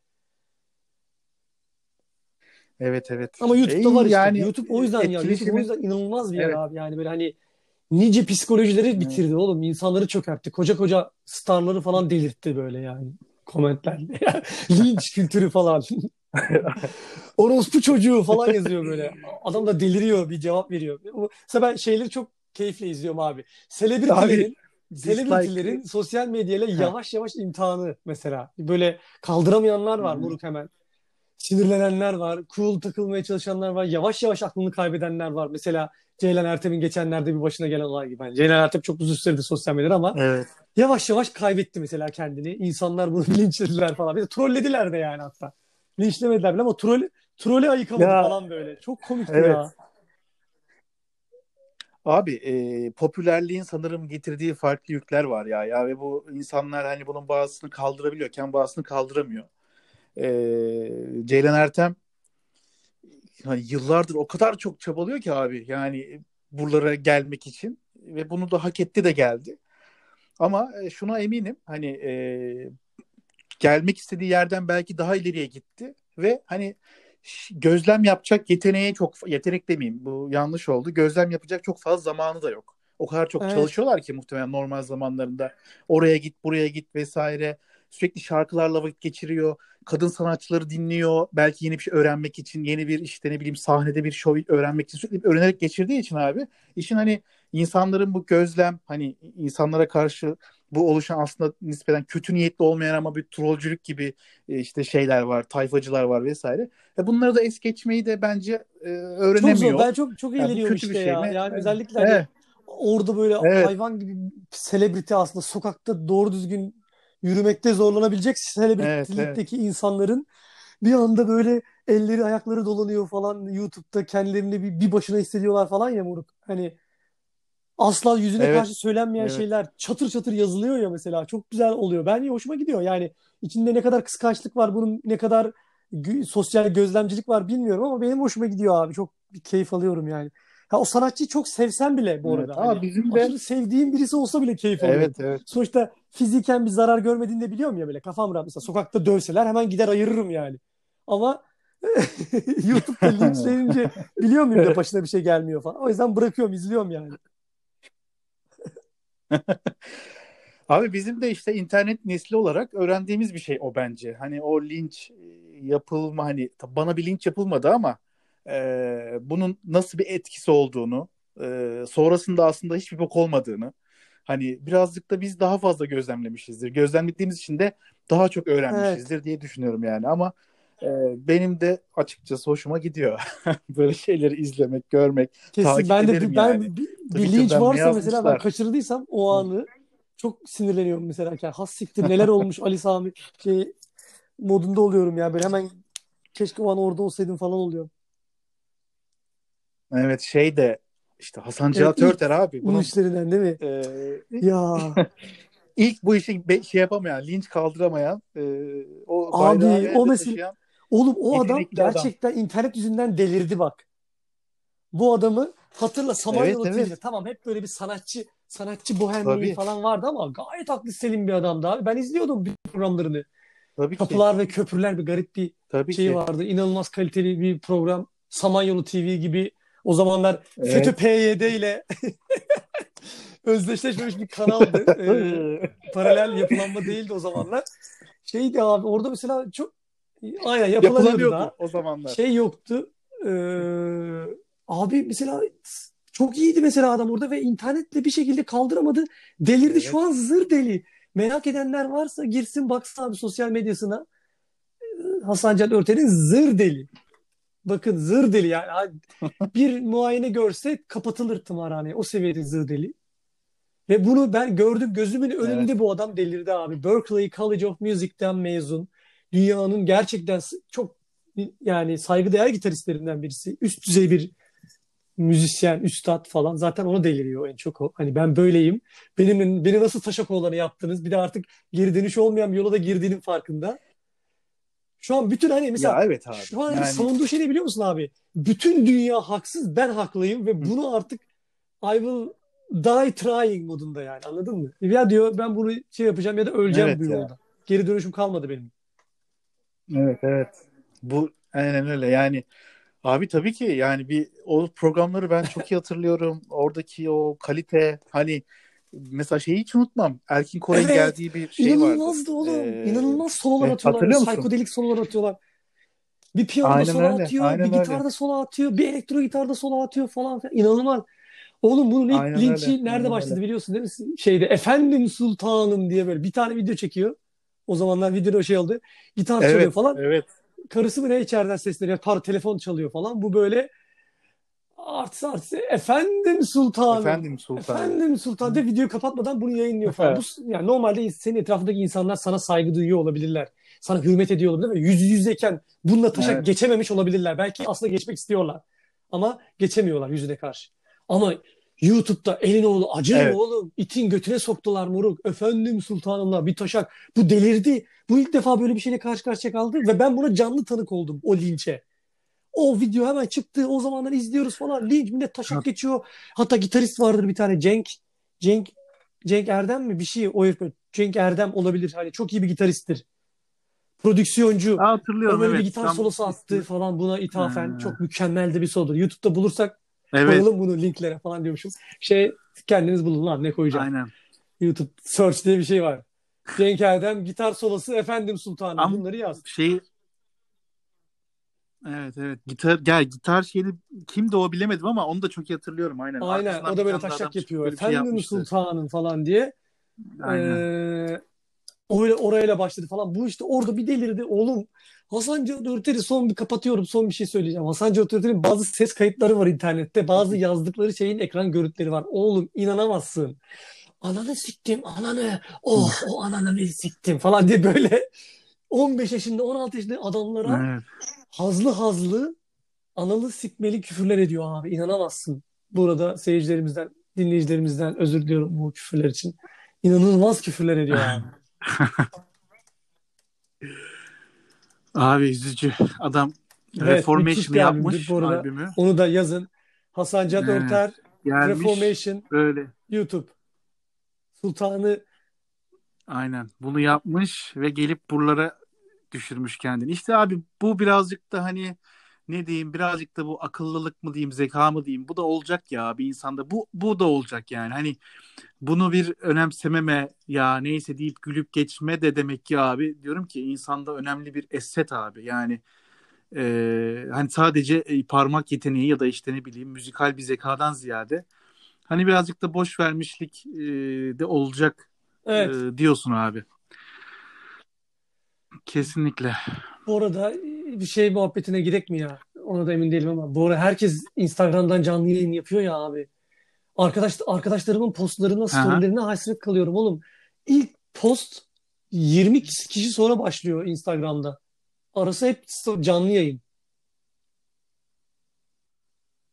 Evet evet. Ama YouTube'da E, var işte. yani YouTube o yüzden ya. YouTube o etkileşimi- yüzden inanılmaz bir yer Evet. abi. Yani böyle hani nice psikolojileri bitirdi oğlum. İnsanları çökertti. Koca koca starları falan delirtti böyle yani. Komentlerle. Linç kültürü falan. Orospu çocuğu falan yazıyor böyle. Adam da deliriyor bir cevap veriyor. Mesela ben şeyleri çok keyifle izliyorum abi. Selebritilerin Selebritilerin sosyal medyayla yavaş yavaş imtihanı mesela. Böyle kaldıramayanlar var moruk hemen. Sinirlenenler var. Cool takılmaya çalışanlar var. Yavaş yavaş aklını kaybedenler var. Mesela Ceylan Ertem'in geçenlerde bir başına gelen olay gibi. Yani Ceylan Ertem çok uzun süredir sosyal medyada ama Evet. yavaş yavaş kaybetti mesela kendini. İnsanlar bunu linçlediler falan. Bir de trollediler de yani hatta. Linçlemediler bile ama troll, trolü ayıkamadı Ya, falan böyle. Çok komikti evet. ya. Abi e, popülerliğin sanırım getirdiği farklı yükler var ya ya ve bu insanlar hani bunun bazısını kaldırabiliyorken bazısını kaldıramıyor. E, Ceylan Ertem hani yıllardır o kadar çok çabalıyor ki abi yani buralara gelmek için ve bunu da hak etti de geldi. Ama e, şuna eminim hani e, gelmek istediği yerden belki daha ileriye gitti ve hani gözlem yapacak yeteneğe çok yetenek demeyeyim bu yanlış oldu. Gözlem yapacak çok fazla zamanı da yok. O kadar çok Evet. çalışıyorlar ki muhtemelen normal zamanlarında oraya git buraya git vesaire sürekli şarkılarla vakit geçiriyor. Kadın sanatçıları dinliyor. Belki yeni bir şey öğrenmek için, yeni bir işte ne bileyim sahnede bir show öğrenmek için sürekli öğrenerek geçirdiği için abi işin hani insanların bu gözlem hani insanlara karşı bu oluşan aslında nispeten kötü niyetli olmayan ama bir trollcülük gibi e, işte şeyler var, tayfacılar var vesaire. E bunları da es geçmeyi de bence e, Çok öğrenemiyor. zor. Ben çok çok Yani eğleniyorum bir işte şey ya. mi? Yani Evet. özellikle hani Evet. orada böyle Evet. hayvan gibi selebriti aslında sokakta doğru düzgün yürümekte zorlanabilecek Evet, evet. selebritikteki insanların bir anda böyle elleri ayakları dolanıyor falan YouTube'da kendilerini bir, bir başına hissediyorlar falan ya moruk. Hani asla yüzüne Evet. karşı söylenmeyen Evet. şeyler çatır çatır yazılıyor ya mesela. Çok güzel oluyor. Bence hoşuma gidiyor. Yani içinde ne kadar kıskançlık var, bunun ne kadar sosyal gözlemcilik var bilmiyorum ama benim hoşuma gidiyor abi. Çok keyif alıyorum yani. Ha, o sanatçıyı çok sevsem bile bu Evet. arada Ama hani bizim de sevdiğim birisi olsa bile keyif alıyorum. evet evet. Sonuçta fiziken bir zarar görmediğini de biliyorum ya böyle kafam rahat. Mesela sokakta dövseler hemen gider ayırırım yani. Ama YouTube'da linçlenince biliyor muyum da başına bir şey gelmiyor falan. O yüzden bırakıyorum, izliyorum yani. Abi bizim de işte internet nesli olarak öğrendiğimiz bir şey o bence. Hani o linç e, yapılma hani bana bir linç yapılmadı ama e, bunun nasıl bir etkisi olduğunu, e, sonrasında aslında hiçbir bok olmadığını hani birazcık da biz daha fazla gözlemlemişizdir. Gözlemlediğimiz için de daha çok Evet. öğrenmişizdir diye düşünüyorum yani ama e, benim de açıkçası hoşuma gidiyor. Böyle şeyleri izlemek, görmek, Kesin takip ben de ederim ben yani. bir, bir linç Twitter'dan ne varsa mesela ben kaçırdıysam o anı çok sinirleniyorum mesela. Yani, has siktir neler olmuş Ali Sami şey modunda oluyorum ya böyle hemen keşke o an orada olsaydım falan oluyor. Evet şey de işte Hasan Evet Cihat ilk Örter abi bu bunun işlerinden değil mi? e, Ya ilk bu işi be- şey yapamayan, linç kaldıramayan, e, o abi o mesela oğlum o adam yetenekli adam. gerçekten internet yüzünden delirdi bak. Bu adamı hatırla Evet Samanyolu TV'de evet tamam hep böyle bir sanatçı sanatçı bohemliği falan vardı ama gayet aklı selim bir adamdı abi. Ben izliyordum bütün programlarını. tabii ki Kapılar ve Köprüler bir garip bir tabii şeyi ki vardı. İnanılmaz kaliteli bir program. Samanyolu TV gibi o zamanlar FETÖ evet. PYD ile özdeşleşmemiş bir kanaldı. Ee, paralel yapılanma değildi o zamanlar. Şeydi abi orada mesela çok aynen Yapılamıyordu daha. o zamanlar. Şey yoktu. Ee, abi mesela çok iyiydi mesela adam orada ve internetle bir şekilde kaldıramadı. Delirdi şu Evet an zır deli. Merak edenler varsa girsin baksın abi sosyal medyasına. Hasan Can Örter'in zır deli. Bakın zır deli yani. Bir muayene görse kapatılır tımarhane. O seviyede zır deli. Ve bunu ben gördüm gözümün evet önünde bu adam delirdi abi. Berkeley College of Music'ten mezun. Dünyanın gerçekten çok yani saygıdeğer gitaristlerinden birisi. Üst düzey bir müzisyen, üstad falan. Zaten onu deliriyor en çok o. Hani ben böyleyim. Benim, beni nasıl taşak olanı yaptınız? Bir de artık geri dönüş olmayan bir yola da girdiğinin farkında. Şu an bütün hani mesela ya evet abi şu an yani savunduğu şey ne biliyor musun abi? Bütün dünya haksız, ben haklıyım ve bunu artık I will die trying modunda yani anladın mı? Ya diyor ben bunu şey yapacağım ya da öleceğim bu evet ya yolda. Geri dönüşüm kalmadı benim. evet evet bu aynen öyle yani Abi tabii ki yani bir o programları ben çok iyi hatırlıyorum. Oradaki o kalite hani mesela şeyi hiç unutmam. Erkin Koray'ın Evet, geldiği bir şey vardı. inanılmazdı oğlum. Ee, İnanılmaz sololar e, atıyorlar. Psikodelik sololar atıyorlar. Bir piyanoda Aynen solo öyle. atıyor, bir Aynen öyle. gitarda solo atıyor, bir elektro gitarda solo atıyor falan filan. İnanılmaz. Oğlum bunun ilk Aynen öyle. linçi nerede Aynen başladı öyle. biliyorsun değil mi? Şeyde Efendim Sultanım diye böyle bir tane video çekiyor. O zamanlar videoda şey oldu. Gitar çalıyor Evet, falan. evet. karısı mı ne içeriden sesleniyor. Tar telefon çalıyor falan. Bu böyle artı artı efendim sultanım. Efendim sultan. Efendim sultan de videoyu kapatmadan bunu yayınlıyor falan. Bu, yani normalde senin etrafındaki insanlar sana saygı duyuyor olabilirler. Sana hürmet ediyor olabilirler ve yüz yüzeyken bununla taşak Evet. geçememiş olabilirler. Belki aslında geçmek istiyorlar. Ama geçemiyorlar yüzüne karşı. Ama YouTube'da elin oğlu acır Evet. oğlum. itin götüne soktular moruk. Efendim sultanımla bir taşak. Bu delirdi. Bu ilk defa böyle bir şeyle karşı karşıya kaldı ve ben buna canlı tanık oldum o linçe. O video hemen çıktı. O zamanlar izliyoruz falan. Linç millet taşak geçiyor. Hatta gitarist vardır bir tane Cenk. Cenk Cenk Erdem mi? Bir şey o herif. Cenk Erdem olabilir. Hani çok iyi bir gitaristtir. Prodüksiyoncu. O hatırlıyorum böyle evet. bir gitar Tam- solosu attı falan buna ithafen. Ha. Çok mükemmel de bir solodur. YouTube'da bulursak Evet. koyalım bunu linklere falan diyormuşum. Şey kendiniz bulun lan ne koyacağım. Aynen. YouTube search diye bir şey var. Cenk Erdem gitar solosu Efendim Sultanım. Ama- Bunları yaz. Şey Evet evet. Gitar gel gitar şeyini kimdi o bilemedim ama onu da çok iyi hatırlıyorum aynen. Aynen. Arkasından O da böyle çıkıp yapıyor. bir şey. Sultanım falan diye. Aynen. Ee, öyle orayla başladı falan. Bu işte orada bir delirdi. Oğlum Hasan Cihat Örter'i son bir kapatıyorum. Son bir şey söyleyeceğim. Hasan Cihat Örter'in bazı ses kayıtları var internette. Bazı yazdıkları şeyin ekran görüntüleri var. Oğlum inanamazsın. Ananı siktim ananı. Oh o ananı bir siktim falan diye böyle 15 yaşında 16 yaşında adamlara Evet. Hazlı hazlı analı sikmeli küfürler ediyor abi. İnanamazsın. Burada seyircilerimizden, dinleyicilerimizden özür diliyorum bu küfürler için. İnanılmaz küfürler ediyor abi. Abi üzücü. Adam Evet, albümdür yapmış bu arada. albümü. Onu da yazın. Hasan Cihat Evet. Örter, Gelmiş Reformation, böyle. YouTube. Sultanı Aynen. Bunu yapmış ve gelip buralara düşürmüş kendini. İşte abi bu birazcık da hani ne diyeyim birazcık da bu akıllılık mı diyeyim zeka mı diyeyim bu da olacak ya bir insanda bu bu da olacak yani hani bunu bir önemsememe ya neyse deyip gülüp geçme de demek ki abi diyorum ki insanda önemli bir esset abi yani e, hani sadece e, parmak yeteneği ya da işte ne bileyim müzikal bir zekadan ziyade hani birazcık da boş vermişlik e, de olacak evet. e, diyorsun abi. Kesinlikle. Bu arada bir şey muhabbetine girek mi ya? Ona da emin değilim ama bu arada herkes Instagram'dan canlı yayın yapıyor ya abi. Arkadaş arkadaşlarımın postlarına, storylerine hasret kalıyorum oğlum. İlk post 20 kişi sonra başlıyor Instagram'da. Arası hep canlı yayın.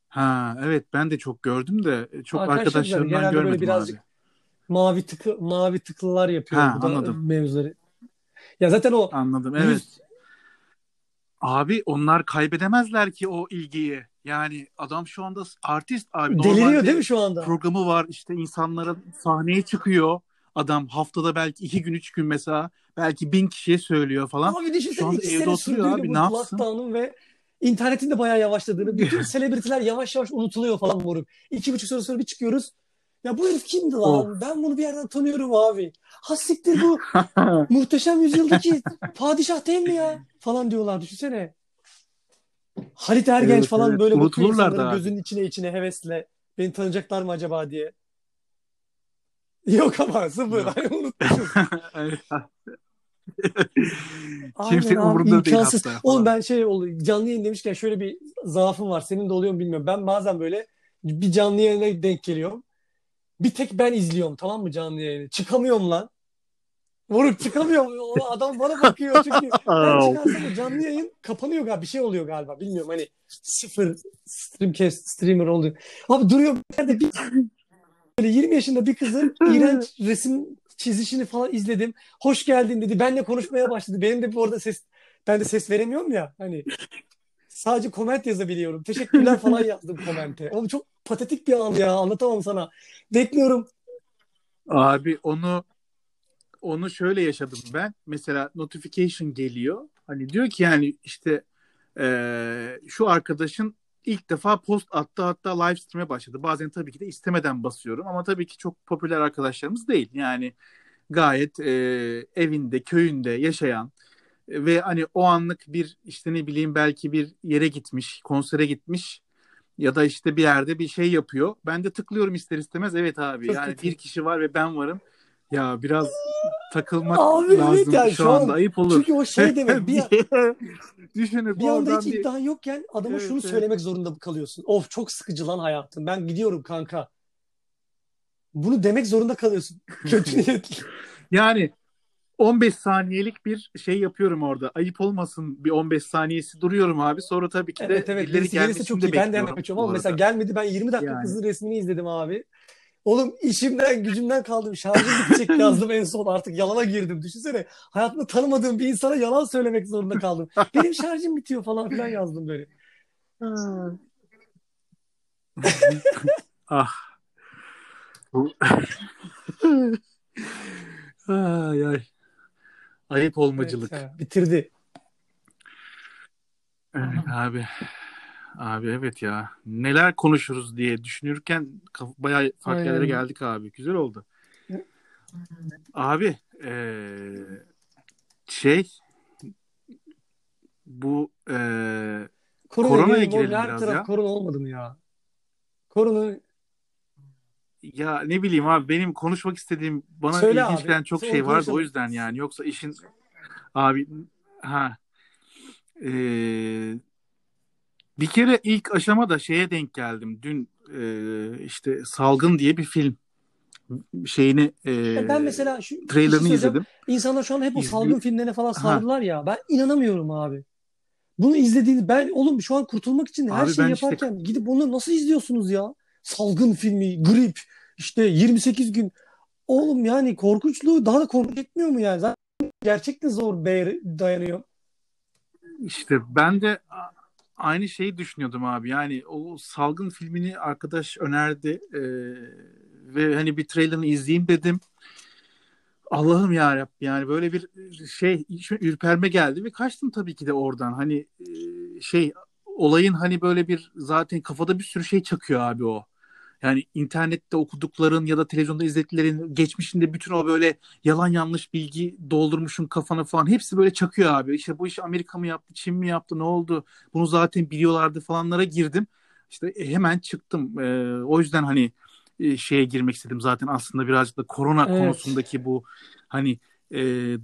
Ha evet ben de çok gördüm de çok Arkadaşlar arkadaşlarımdan genelde böyle görmedim birazcık abi. mavi tıkı mavi tıklılar yapıyor Ha, bu da anladım. mevzuları. Ya zaten o Anladım yüz- evet. Abi onlar kaybedemezler ki o ilgiyi. Yani adam şu anda artist abi. deliriyor değil mi şu anda? programı var işte insanlara sahneye çıkıyor. Adam haftada belki iki gün üç gün mesela belki bin kişiye söylüyor falan. Abi Şu düşünsene anda iki evde oturuyor abi, bu ne yapsın? ve internetin de bayağı yavaşladığını, bütün selebritiler yavaş yavaş unutuluyor falan moruk. İki buçuk sene sonra bir çıkıyoruz. Ya bu herif kimdi lan? Ben bunu bir yerden tanıyorum abi. Ha siktir bu muhteşem yüzyıldaki padişah değil mi ya? Falan diyorlar düşünsene. Halit Ergenç Evet, falan evet. böyle bakıyor da insanların gözünün içine içine hevesle. Beni tanıyacaklar mı acaba diye. Yok ama sıfır. Hani. Aynen Kimsenin umurunda değil imkansız. hatta Oğlum ben şey canlı yayın demişken şöyle bir zaafım var. Senin de oluyor mu bilmiyorum. Ben bazen böyle bir canlı yayına denk geliyorum. Bir tek ben izliyorum tamam mı canlı yayını? Çıkamıyorum lan. Vurup çıkamıyorum. Adam bana bakıyor çünkü ben çıkarsam canlı yayın kapanıyor galiba. Bir şey oluyor galiba. Bilmiyorum hani sıfır streamcast streamer oluyor. Abi duruyor bir yerde bir böyle 20 yaşında bir kızın iğrenç resim çizişini falan izledim. Hoş geldin dedi. Benle konuşmaya başladı. Benim de bu arada ses ben de ses veremiyorum ya hani sadece koment yazabiliyorum. Teşekkürler falan yazdım komente. Oğlum çok patetik bir an ya. Anlatamam sana. Bekliyorum. Abi onu onu şöyle yaşadım ben. Mesela notification geliyor. Hani diyor ki yani işte eee, şu arkadaşın ilk defa post attı hatta live stream'e başladı. Bazen tabii ki de istemeden basıyorum ama tabii ki çok popüler arkadaşlarımız değil. Yani gayet eee, evinde, köyünde yaşayan ve hani o anlık bir işte ne bileyim belki bir yere gitmiş, konsere gitmiş ya da işte bir yerde bir şey yapıyor. Ben de tıklıyorum ister istemez. Evet abi Çok yani kötü. bir kişi var ve ben varım. Ya biraz takılmak Abi evet lazım yani şu şu an anda ayıp olur. çünkü o şey demek bir, Düşünüp bir anda hiç bir iddian yokken adama Evet, şunu evet. söylemek zorunda kalıyorsun. Of çok sıkıcı lan hayatım. Ben gidiyorum kanka. Bunu demek zorunda kalıyorsun. Kötü niyetli. yani 15 saniyelik bir şey yapıyorum orada. Ayıp olmasın bir 15 saniyesi duruyorum abi. Sonra tabii ki de Evet evet. birileri gelmesini çok iyi. Ben de hemen kaçıyorum ama mesela gelmedi. Ben 20 dakika Yani. kızın resmini izledim abi. Oğlum işimden gücümden kaldım. Şarjım bitecek yazdım en son artık. Yalana girdim. Düşünsene. Hayatımda tanımadığım bir insana yalan söylemek zorunda kaldım. Benim şarjım bitiyor falan filan yazdım böyle. ah. Ay ay. Ayıp olmacılık. Evet, ya, bitirdi. Evet abi. Abi evet ya. Neler konuşuruz diye düşünürken bayağı farklı Aynen. yerlere geldik abi. Güzel oldu. Abi eee, şey bu eee, Korona Koronaya girelim biraz taraf ya. korona olmadı mı ya? Korona ya ne bileyim abi benim konuşmak istediğim bana Söyle ilginç abi. gelen çok şey vardı o konuşalım. yüzden yani yoksa işin abi ha eee, bir kere ilk aşamada şeye denk geldim. Dün eee, işte Salgın diye bir film şeyini Ya ben mesela şu şey trailerını izledim. İnsanlar şu an hep o İzli- salgın filmlerine falan sardılar ya. Ben inanamıyorum abi. Bunu izlediğini ben oğlum şu an kurtulmak için her Abi şeyi ben işte- yaparken gidip onu nasıl izliyorsunuz ya? Salgın filmi, grip, işte 28 gün. Oğlum yani korkunçluğu daha da korkunç etmiyor mu yani? Zaten gerçekten zor dayanıyor. İşte ben de aynı şeyi düşünüyordum abi. Yani o Salgın filmini arkadaş önerdi eee, ve hani bir trailerını izleyeyim dedim. Allah'ım ya Rabbi yani böyle bir şey ürperme geldi ve kaçtım tabii ki de oradan. Hani eee, şey olayın hani böyle bir zaten kafada bir sürü şey çakıyor abi o. Yani internette okudukların ya da televizyonda izlediklerin geçmişinde bütün o böyle yalan yanlış bilgi doldurmuşun kafana falan hepsi böyle çakıyor abi. İşte bu işi Amerika mı yaptı, Çin mi yaptı, ne oldu? Bunu zaten biliyorlardı falanlara girdim. İşte e, hemen çıktım. Ee, o yüzden hani e, şeye girmek istedim zaten aslında birazcık da korona Evet. konusundaki bu hani e,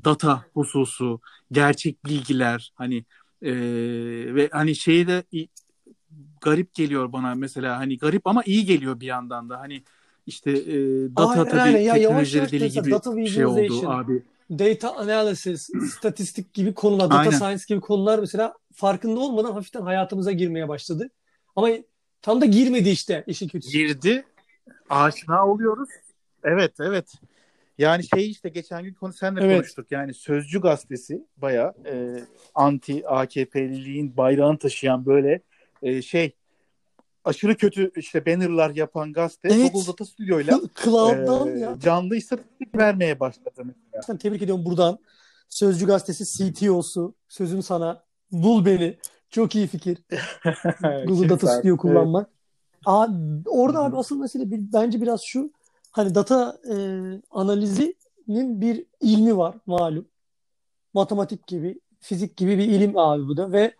data hususu, gerçek bilgiler hani e, ve hani şeyi de garip geliyor bana mesela hani garip ama iyi geliyor bir yandan da hani işte e, data Aynen, tabii aynen. Ya yavaş teknolojileri yavaş deli gibi data bir şey oldu visualization, abi. data analysis, statistik gibi konular, data Aynen. science gibi konular mesela farkında olmadan hafiften hayatımıza girmeye başladı. Ama tam da girmedi işte işin kötüsü. girdi. Aşina oluyoruz. Evet, evet. Yani şey işte geçen gün konu senle Evet. konuştuk. Yani Sözcü gazetesi bayağı e, anti AKP'liliğin bayrağını taşıyan böyle e, şey aşırı kötü işte bannerlar yapan gazete Evet. Google Data Studio'yla Cloud'dan e, ya. canlı istatistik vermeye başladı mesela. Gerçekten tebrik ediyorum buradan. Sözcü gazetesi CTO'su sözüm sana. Bul beni. Çok iyi fikir. Google Data. Studio kullanmak. Aa, orada abi asıl mesele bir- bence biraz şu. Hani data e, analizinin bir ilmi var malum. Matematik gibi, fizik gibi bir ilim abi bu da ve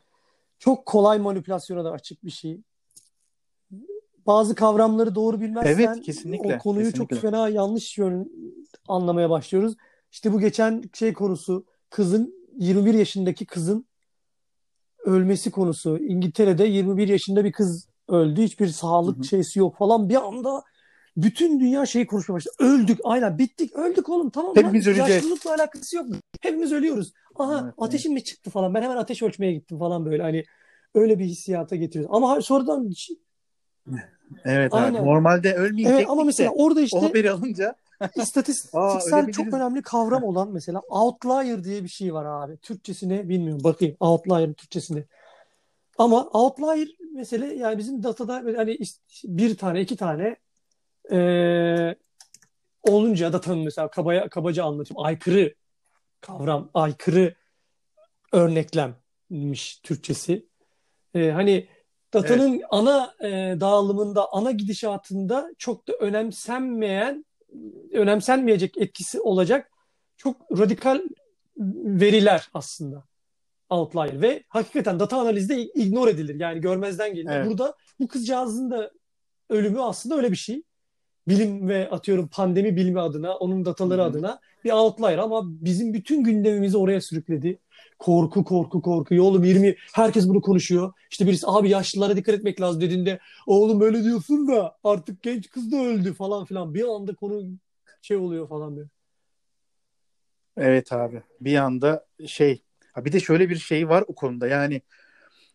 çok kolay manipülasyona da açık bir şey. Bazı kavramları doğru bilmezsen Evet, kesinlikle, o konuyu kesinlikle. çok fena yanlış yön anlamaya başlıyoruz. İşte bu geçen şey konusu kızın 21 yaşındaki kızın ölmesi konusu. İngiltere'de 21 yaşında bir kız öldü. Hiçbir sağlık Hı hı. şeysi yok falan. Bir anda bütün dünya şeyi konuşmaya başladı. Öldük. Aynen bittik. Öldük oğlum. Tamam lan. Hepimiz öleceğiz. Yaşlılıkla alakası yok. Hepimiz ölüyoruz. Aha Evet, ateşim mi çıktı falan. Ben hemen ateş ölçmeye gittim falan böyle. Hani öyle bir hissiyata getiriyoruz. Ama sonradan Evet Aynen. abi. Normalde evet ölmeyecektik ama mesela de orada o işte haberi alınca istatistiksel çok önemli kavram olan mesela outlier diye bir şey var abi. Türkçesini bilmiyorum. Bakayım outlier'ın Türkçesini. Ama outlier mesele yani bizim datada hani bir tane iki tane eee, olunca datanın mesela kabaya, kabaca anlatayım. Aykırı kavram, aykırı örneklemmiş Türkçesi. Eee, hani datanın ana eee, dağılımında, ana gidişatında çok da önemsenmeyen, önemsenmeyecek etkisi olacak çok radikal veriler aslında outlier ve hakikaten data analizde ignore edilir. Yani görmezden gelinir. Evet. Burada bu kızcağızın da ölümü aslında öyle bir şey. Bilim ve atıyorum pandemi bilimi adına, onun dataları Hı hı. adına bir outlier ama bizim bütün gündemimizi oraya sürükledi. Korku, korku, korku. Ya Oğlum 20 herkes bunu konuşuyor. İşte birisi abi yaşlılara dikkat etmek lazım dediğinde oğlum öyle diyorsun da artık genç kız da öldü falan filan. Bir anda konu şey oluyor falan böyle. Evet abi. Bir anda şey ha bir de şöyle bir şey var o konuda yani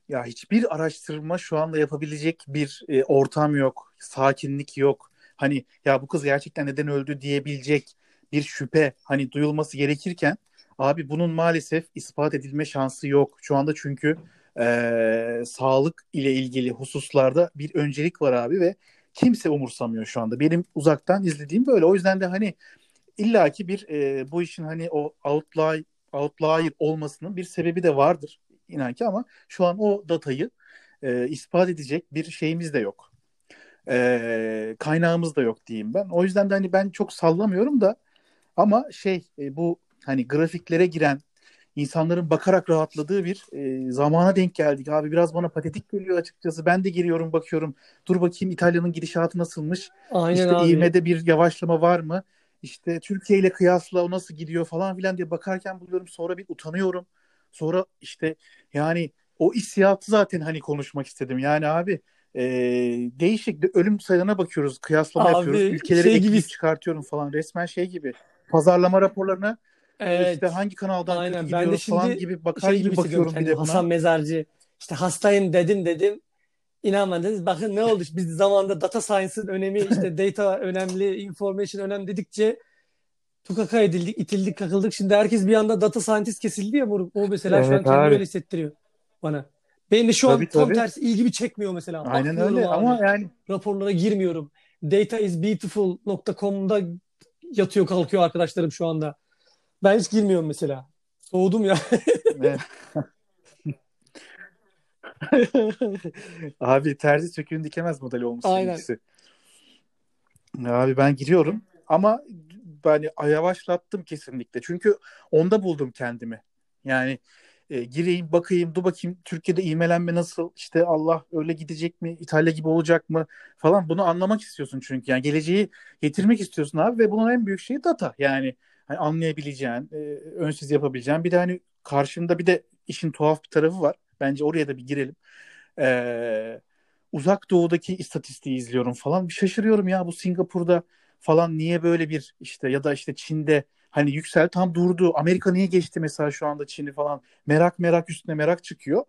ya hiçbir araştırma şu anda yapabilecek bir e, ortam yok. Sakinlik yok. Hani ya bu kız gerçekten neden öldü diyebilecek bir şüphe hani duyulması gerekirken abi bunun maalesef ispat edilme şansı yok. Şu anda çünkü e, sağlık ile ilgili hususlarda bir öncelik var abi ve kimse umursamıyor şu anda. Benim uzaktan izlediğim böyle. O yüzden de hani illaki bir e, bu işin hani o outlier, outlier olmasının bir sebebi de vardır inan ki ama şu an o datayı e, ispat edecek bir şeyimiz de yok. E, kaynağımız da yok diyeyim ben. O yüzden de hani ben çok sallamıyorum da ama şey e, bu hani grafiklere giren insanların bakarak rahatladığı bir e, zamana denk geldik. Abi biraz bana patetik geliyor açıkçası. Ben de giriyorum bakıyorum. Dur bakayım İtalya'nın gidişatı nasılmış? Aynen İşte abi. ivmede bir yavaşlama var mı? İşte Türkiye ile kıyasla o nasıl gidiyor falan filan diye bakarken buluyorum. Sonra bir utanıyorum. Sonra işte yani o hissiyatı zaten hani konuşmak istedim. Yani abi e, değişik de ölüm sayılarına bakıyoruz. Kıyaslama Abi, yapıyoruz. Ülkeleri şey gibi- çıkartıyorum falan. Resmen şey gibi. Pazarlama raporlarına Evet. işte hangi kanaldan Aynen. Ben de gidiyoruz falan şimdi gibi bakar şey gibi bakıyorum bir de kendimi. buna. Hasan Mezarcı. İşte hastayım dedim dedim. İnanmadınız. Bakın ne oldu? Biz zamanında data science'ın önemi, işte data önemli, information önemli dedikçe tukaka edildik, itildik, kakıldık. Şimdi herkes bir anda data scientist kesildi ya moruk. O mesela şu an Evet kendini abi. öyle hissettiriyor bana. Benim de şu an Tabii, tam tabii. tersi ilgimi çekmiyor mesela. Aynen Bakmıyorum öyle abi. ama yani Raporlara girmiyorum. Dataisbeautiful.com'da yatıyor kalkıyor arkadaşlarım şu anda. Ben hiç girmiyorum mesela. Soğudum ya. abi terzi söküğün dikemez modeli olmuş Aynen. ikisi. Abi ben giriyorum ama ben yavaşlattım kesinlikle. Çünkü onda buldum kendimi. Yani e, gireyim bakayım dur bakayım Türkiye'de ivmelenme nasıl? İşte Allah öyle gidecek mi? İtalya gibi olacak mı? Falan. Bunu anlamak istiyorsun çünkü. Yani geleceği getirmek istiyorsun abi ve bunun en büyük şeyi data. Yani hani anlayabileceğin e, önsüz yapabileceğin. Bir de hani karşında bir de işin tuhaf bir tarafı var. Bence oraya da bir girelim. E, uzak doğudaki istatistiği izliyorum falan. Şaşırıyorum ya bu Singapur'da falan niye böyle bir işte ya da işte Çin'de hani yüksel tam durdu Amerika niye geçti mesela şu anda Çin'i falan merak merak üstüne merak çıkıyor.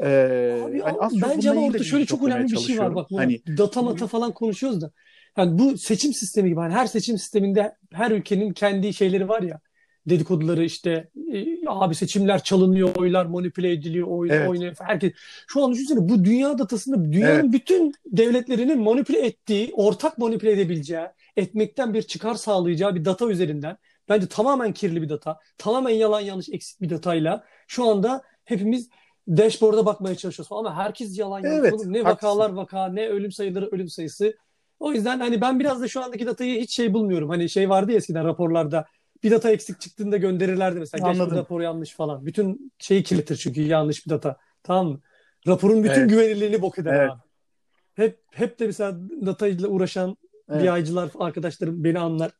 Ee, Abi hani az bence ama orada şöyle bilgi çok önemli bir şey var. Bak bu Hani data mata falan konuşuyoruz da. Yani bu seçim sistemi gibi. Hani her seçim sisteminde her ülkenin kendi şeyleri var ya. Dedikoduları işte e, abi seçimler çalınıyor, oylar manipüle ediliyor, oy, Evet. oynuyor. Herkes. Şu an düşünsene bu dünya datasında dünyanın Evet. bütün devletlerinin manipüle ettiği, ortak manipüle edebileceği, etmekten bir çıkar sağlayacağı bir data üzerinden bence tamamen kirli bir data, tamamen yalan yanlış eksik bir datayla şu anda hepimiz dashboard'a bakmaya çalışıyoruz falan ama herkes yalan yanlış. Evet, ne haklısın. vakalar vaka, ne ölüm sayıları ölüm sayısı. O yüzden hani ben biraz da şu andaki datayı hiç şey bulmuyorum. Hani şey vardı ya eskiden raporlarda bir data eksik çıktığında gönderirlerdi mesela. Geç Anladım. rapor yanlış falan. Bütün şeyi kirletir çünkü yanlış bir data. Tamam mı? Raporun bütün Evet. güvenilirliğini bok eder Evet. abi. Hep hep de mesela datayla uğraşan Evet. BI'cılar arkadaşlarım beni anlar.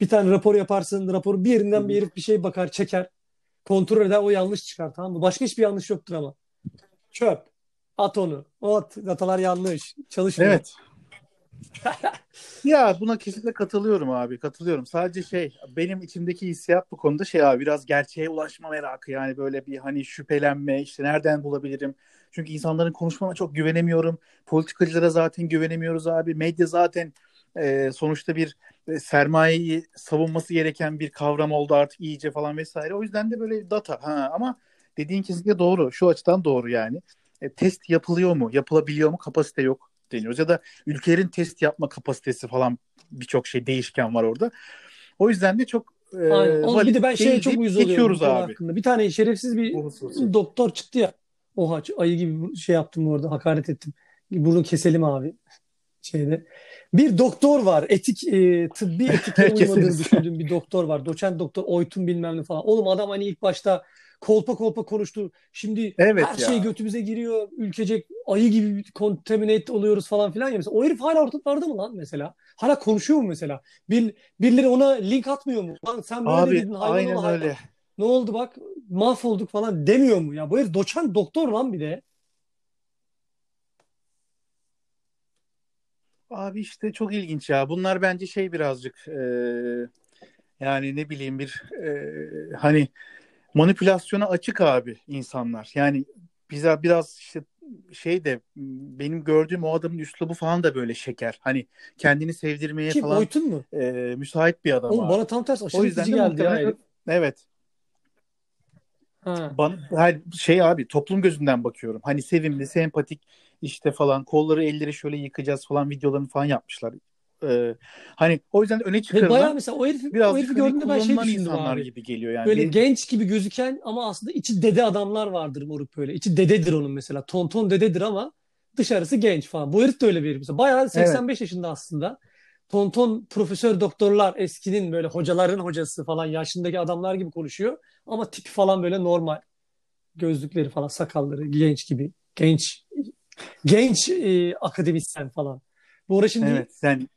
Bir tane rapor yaparsın, raporu bir yerinden bir herif bir şey bakar, çeker. Kontrol eder, o yanlış çıkar tamam mı? Başka hiçbir yanlış yoktur ama. Çöp. At onu. O at. Datalar yanlış. Çalışmıyor. Evet. Ya buna kesinlikle katılıyorum abi. Katılıyorum. Sadece şey benim içimdeki hissiyat bu konuda şey abi biraz gerçeğe ulaşma merakı. Yani böyle bir hani şüphelenme işte nereden bulabilirim? Çünkü insanların konuşmana çok güvenemiyorum. Politikacılara zaten güvenemiyoruz abi. Medya zaten e, sonuçta bir sermayeyi savunması gereken bir kavram oldu artık iyice falan vesaire. O yüzden de böyle data. Ha, ama dediğin kesinlikle doğru. Şu açıdan doğru yani. E, test yapılıyor mu? Yapılabiliyor mu? Kapasite yok deniyoruz. Ya da ülkelerin test yapma kapasitesi falan birçok şey değişken var orada. O yüzden de çok e, Aynen. Oğlum bir de ben şeye çok uyuz oluyorum abi. hakkında. Bir tane şerefsiz bir doktor çıktı ya. Oha ayı gibi şey yaptım orada hakaret ettim. Bunu keselim abi. şeyde. Bir doktor var. Etik e, tıbbi etiklere uymadığını düşündüğüm bir doktor var. Doçent doktor Oytun bilmem ne falan. Oğlum adam hani ilk başta kolpa kolpa konuştu. Şimdi Evet her ya. şey götümüze giriyor. Ülkecek ayı gibi contaminate oluyoruz falan filan ya. Mesela o herif hala ortalarda mı lan mesela? Hala konuşuyor mu mesela? Bir, birileri ona link atmıyor mu? Lan sen böyle Abi dedin hayvan aynen ol hayvan. öyle. Ne oldu bak mahvolduk falan demiyor mu ya? Bu herif doçent doktor lan bir de. Abi işte çok ilginç ya. Bunlar bence şey birazcık e, yani ne bileyim bir e, hani manipülasyona açık abi insanlar. Yani bize biraz işte şey de benim gördüğüm o adamın üslubu falan da böyle şeker. Hani kendini sevdirmeye Kim? falan Oytun mu? e, müsait bir adam Oğlum abi. bana tam tersi aşırı O yüzden geldi ya herif. evet. Ha. Bana, her şey abi toplum gözünden bakıyorum. Hani sevimli, sempatik işte falan kolları elleri şöyle yıkacağız falan videolarını falan yapmışlar. Ee, hani o yüzden öne Ve bayağı çıkarılan mesela o herifi, o biraz herifi hani gördüğümde ben şey düşündüm insanlar abi. gibi geliyor yani. Böyle genç gibi gözüken ama aslında içi dede adamlar vardır moruk böyle. İçi dededir onun mesela. Tonton dededir ama dışarısı genç falan. Bu herif de öyle bir herif mesela. Bayağı 85 yaşında aslında. Tonton profesör doktorlar eskinin böyle hocaların hocası falan yaşındaki adamlar gibi konuşuyor. Ama tipi falan böyle normal. Gözlükleri falan sakalları genç gibi. Genç genç e, akademisyen falan. Bu ara şimdi Evet yani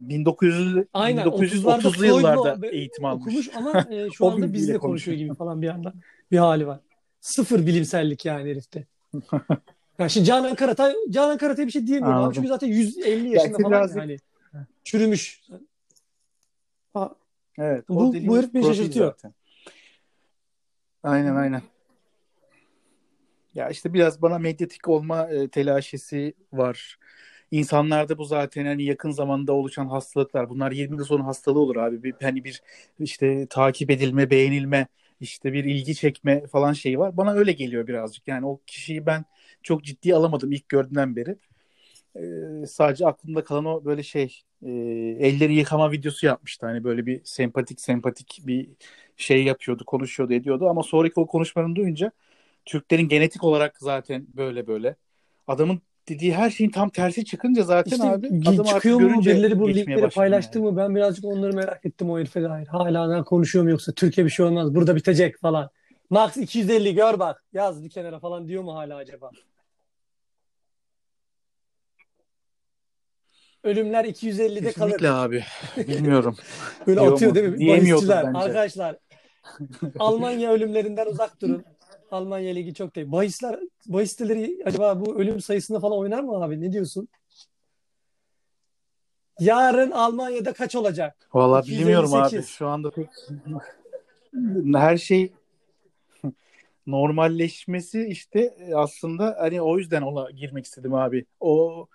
1900 Aynen 1930'lu 30'larda yıllarda eğitim almış. okumuş ama e, şu anda bizle konuşuyor gibi falan bir anda bir hali var. Sıfır bilimsellik yani herifte. Ya şimdi Canan Karatay, Canan Karatay bir şey diyemiyorum abi çünkü zaten 150 Ya yaşında falan birazcık- yani çürümüş. Ha, Evet. Bu- bu herif beni şaşırtıyor. zaten. Aynen aynen. Ya işte biraz bana medyatik olma e, telaşesi var. İnsanlarda bu zaten hani yakın zamanda oluşan hastalıklar. Bunlar 20 yıl sonra hastalığı olur abi. Bir, hani bir işte takip edilme, beğenilme, işte bir ilgi çekme falan şeyi var. Bana öyle geliyor birazcık. Yani o kişiyi ben çok ciddiye alamadım ilk gördüğümden beri. Ee, sadece aklımda kalan o böyle şey e, elleri yıkama videosu yapmıştı. Hani böyle bir sempatik sempatik bir şey yapıyordu, konuşuyordu, ediyordu. Ama sonraki o konuşmalarını duyunca Türklerin genetik olarak zaten böyle böyle. Adamın dediği her şeyin tam tersi çıkınca zaten İşte abi artık çıkıyor mu birileri bu linkleri paylaştı yani. mı ben birazcık onları merak ettim o herife dair. Hala konuşuyor mu yoksa Türkiye bir şey olmaz burada bitecek falan. Max 250 gör bak yaz bir kenara falan diyor mu hala acaba? Ölümler 250'de kalır. Kesinlikle abi. Bilmiyorum. Böyle Diyor atıyor mu? değil mi? Diyemiyordur Bahisçiler. bence. Arkadaşlar Almanya ölümlerinden uzak durun. Almanya ligi çok değil. Bahisler, bahis siteleri acaba bu ölüm sayısında falan oynar mı abi? Ne diyorsun? Yarın Almanya'da kaç olacak? Vallahi bilmiyorum abi. 258. Şu anda pek her şey normalleşmesi işte aslında hani o yüzden ona girmek istedim abi. O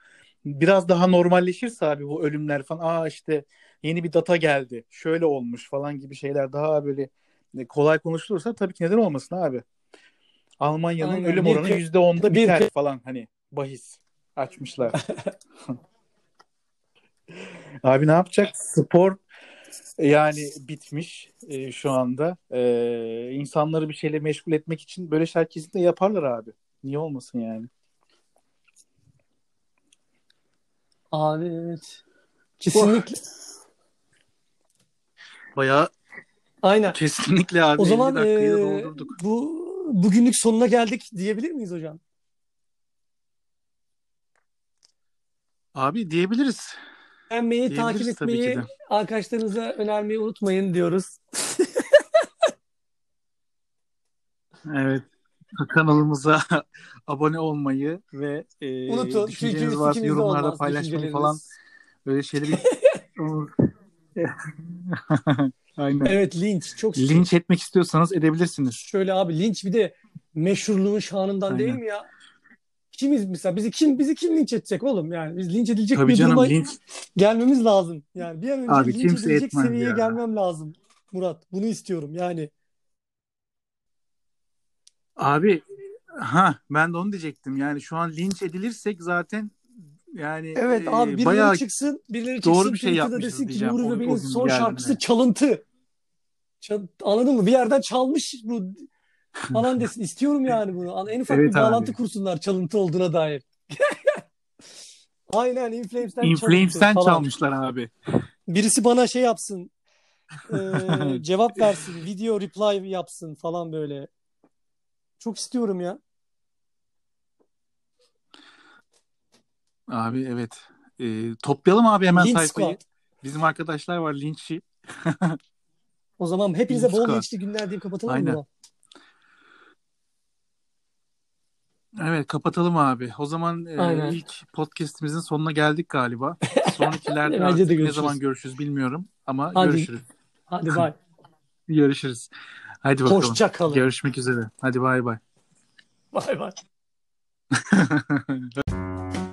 biraz daha normalleşirse abi bu ölümler falan aa işte yeni bir data geldi. Şöyle olmuş falan gibi şeyler daha böyle kolay konuşulursa tabii ki neden olmasın abi. Almanya'nın Aynen. ölüm oranı yüzde onda bir biter falan hani bahis açmışlar. Abi ne yapacak? Spor yani bitmiş e, şu anda. E, insanları bir şeyle meşgul etmek için böyle şeyler kesinlikle yaparlar abi. Niye olmasın yani? Abi evet. Kesinlikle. Bayağı Aynen. kesinlikle abi O 50 zaman doldurduk. bu bugünlük sonuna geldik diyebilir miyiz hocam? Abi diyebiliriz. Beğenmeyi, takip etmeyi, arkadaşlarınıza önermeyi unutmayın diyoruz. Evet. Kanalımıza abone olmayı ve e, Unutun. düşünceleriniz Çünkü varsa yorumlarda olmaz paylaşmayı falan böyle şeyleri Aynen. Evet linç çok. Linç etmek istiyorsanız edebilirsiniz. Şöyle abi linç bir de meşhurluğun şanından değil Aynen. mi ya? Kimiz mesela bizi kim bizi kim linç edecek oğlum yani biz linç edilecek Tabii bir canım duruma linç gelmemiz lazım. Yani bir an önce Abi linç edilecek seviyeye ya. gelmem lazım. Murat bunu istiyorum yani. Abi ha ben de onu diyecektim. Yani şu an linç edilirsek zaten yani Evet abi e, birileri bayağı çıksın, birileri doğru çıksın bir şey yapmışız desin ki Nuri gün son şarkısı çalıntı. Çal- anladın mı? Bir yerden çalmış bu falan desin. İstiyorum yani bunu. En ufak Evet bir bağlantı abi. kursunlar çalıntı olduğuna dair. Aynen Inflames'ten Inflames'ten çalıntı falan. çalmışlar abi. Birisi bana şey yapsın. eee, cevap versin. Video reply yapsın falan böyle. Çok istiyorum ya. Abi evet. Ee, toplayalım abi hemen Linç sayfayı. Squad. Bizim arkadaşlar var linççi. O zaman hepinize Linç bol Squad. linçli günler deyip kapatalım Aynen. mı? Evet kapatalım abi. O zaman e, ilk podcast'imizin sonuna geldik galiba. Sonrakilerde Bence artık ne zaman görüşürüz bilmiyorum ama Hadi. görüşürüz. Hadi bay. Görüşürüz. Hadi bakalım. Hoşça kalın. Görüşmek üzere. Hadi bay bay. Bay bay.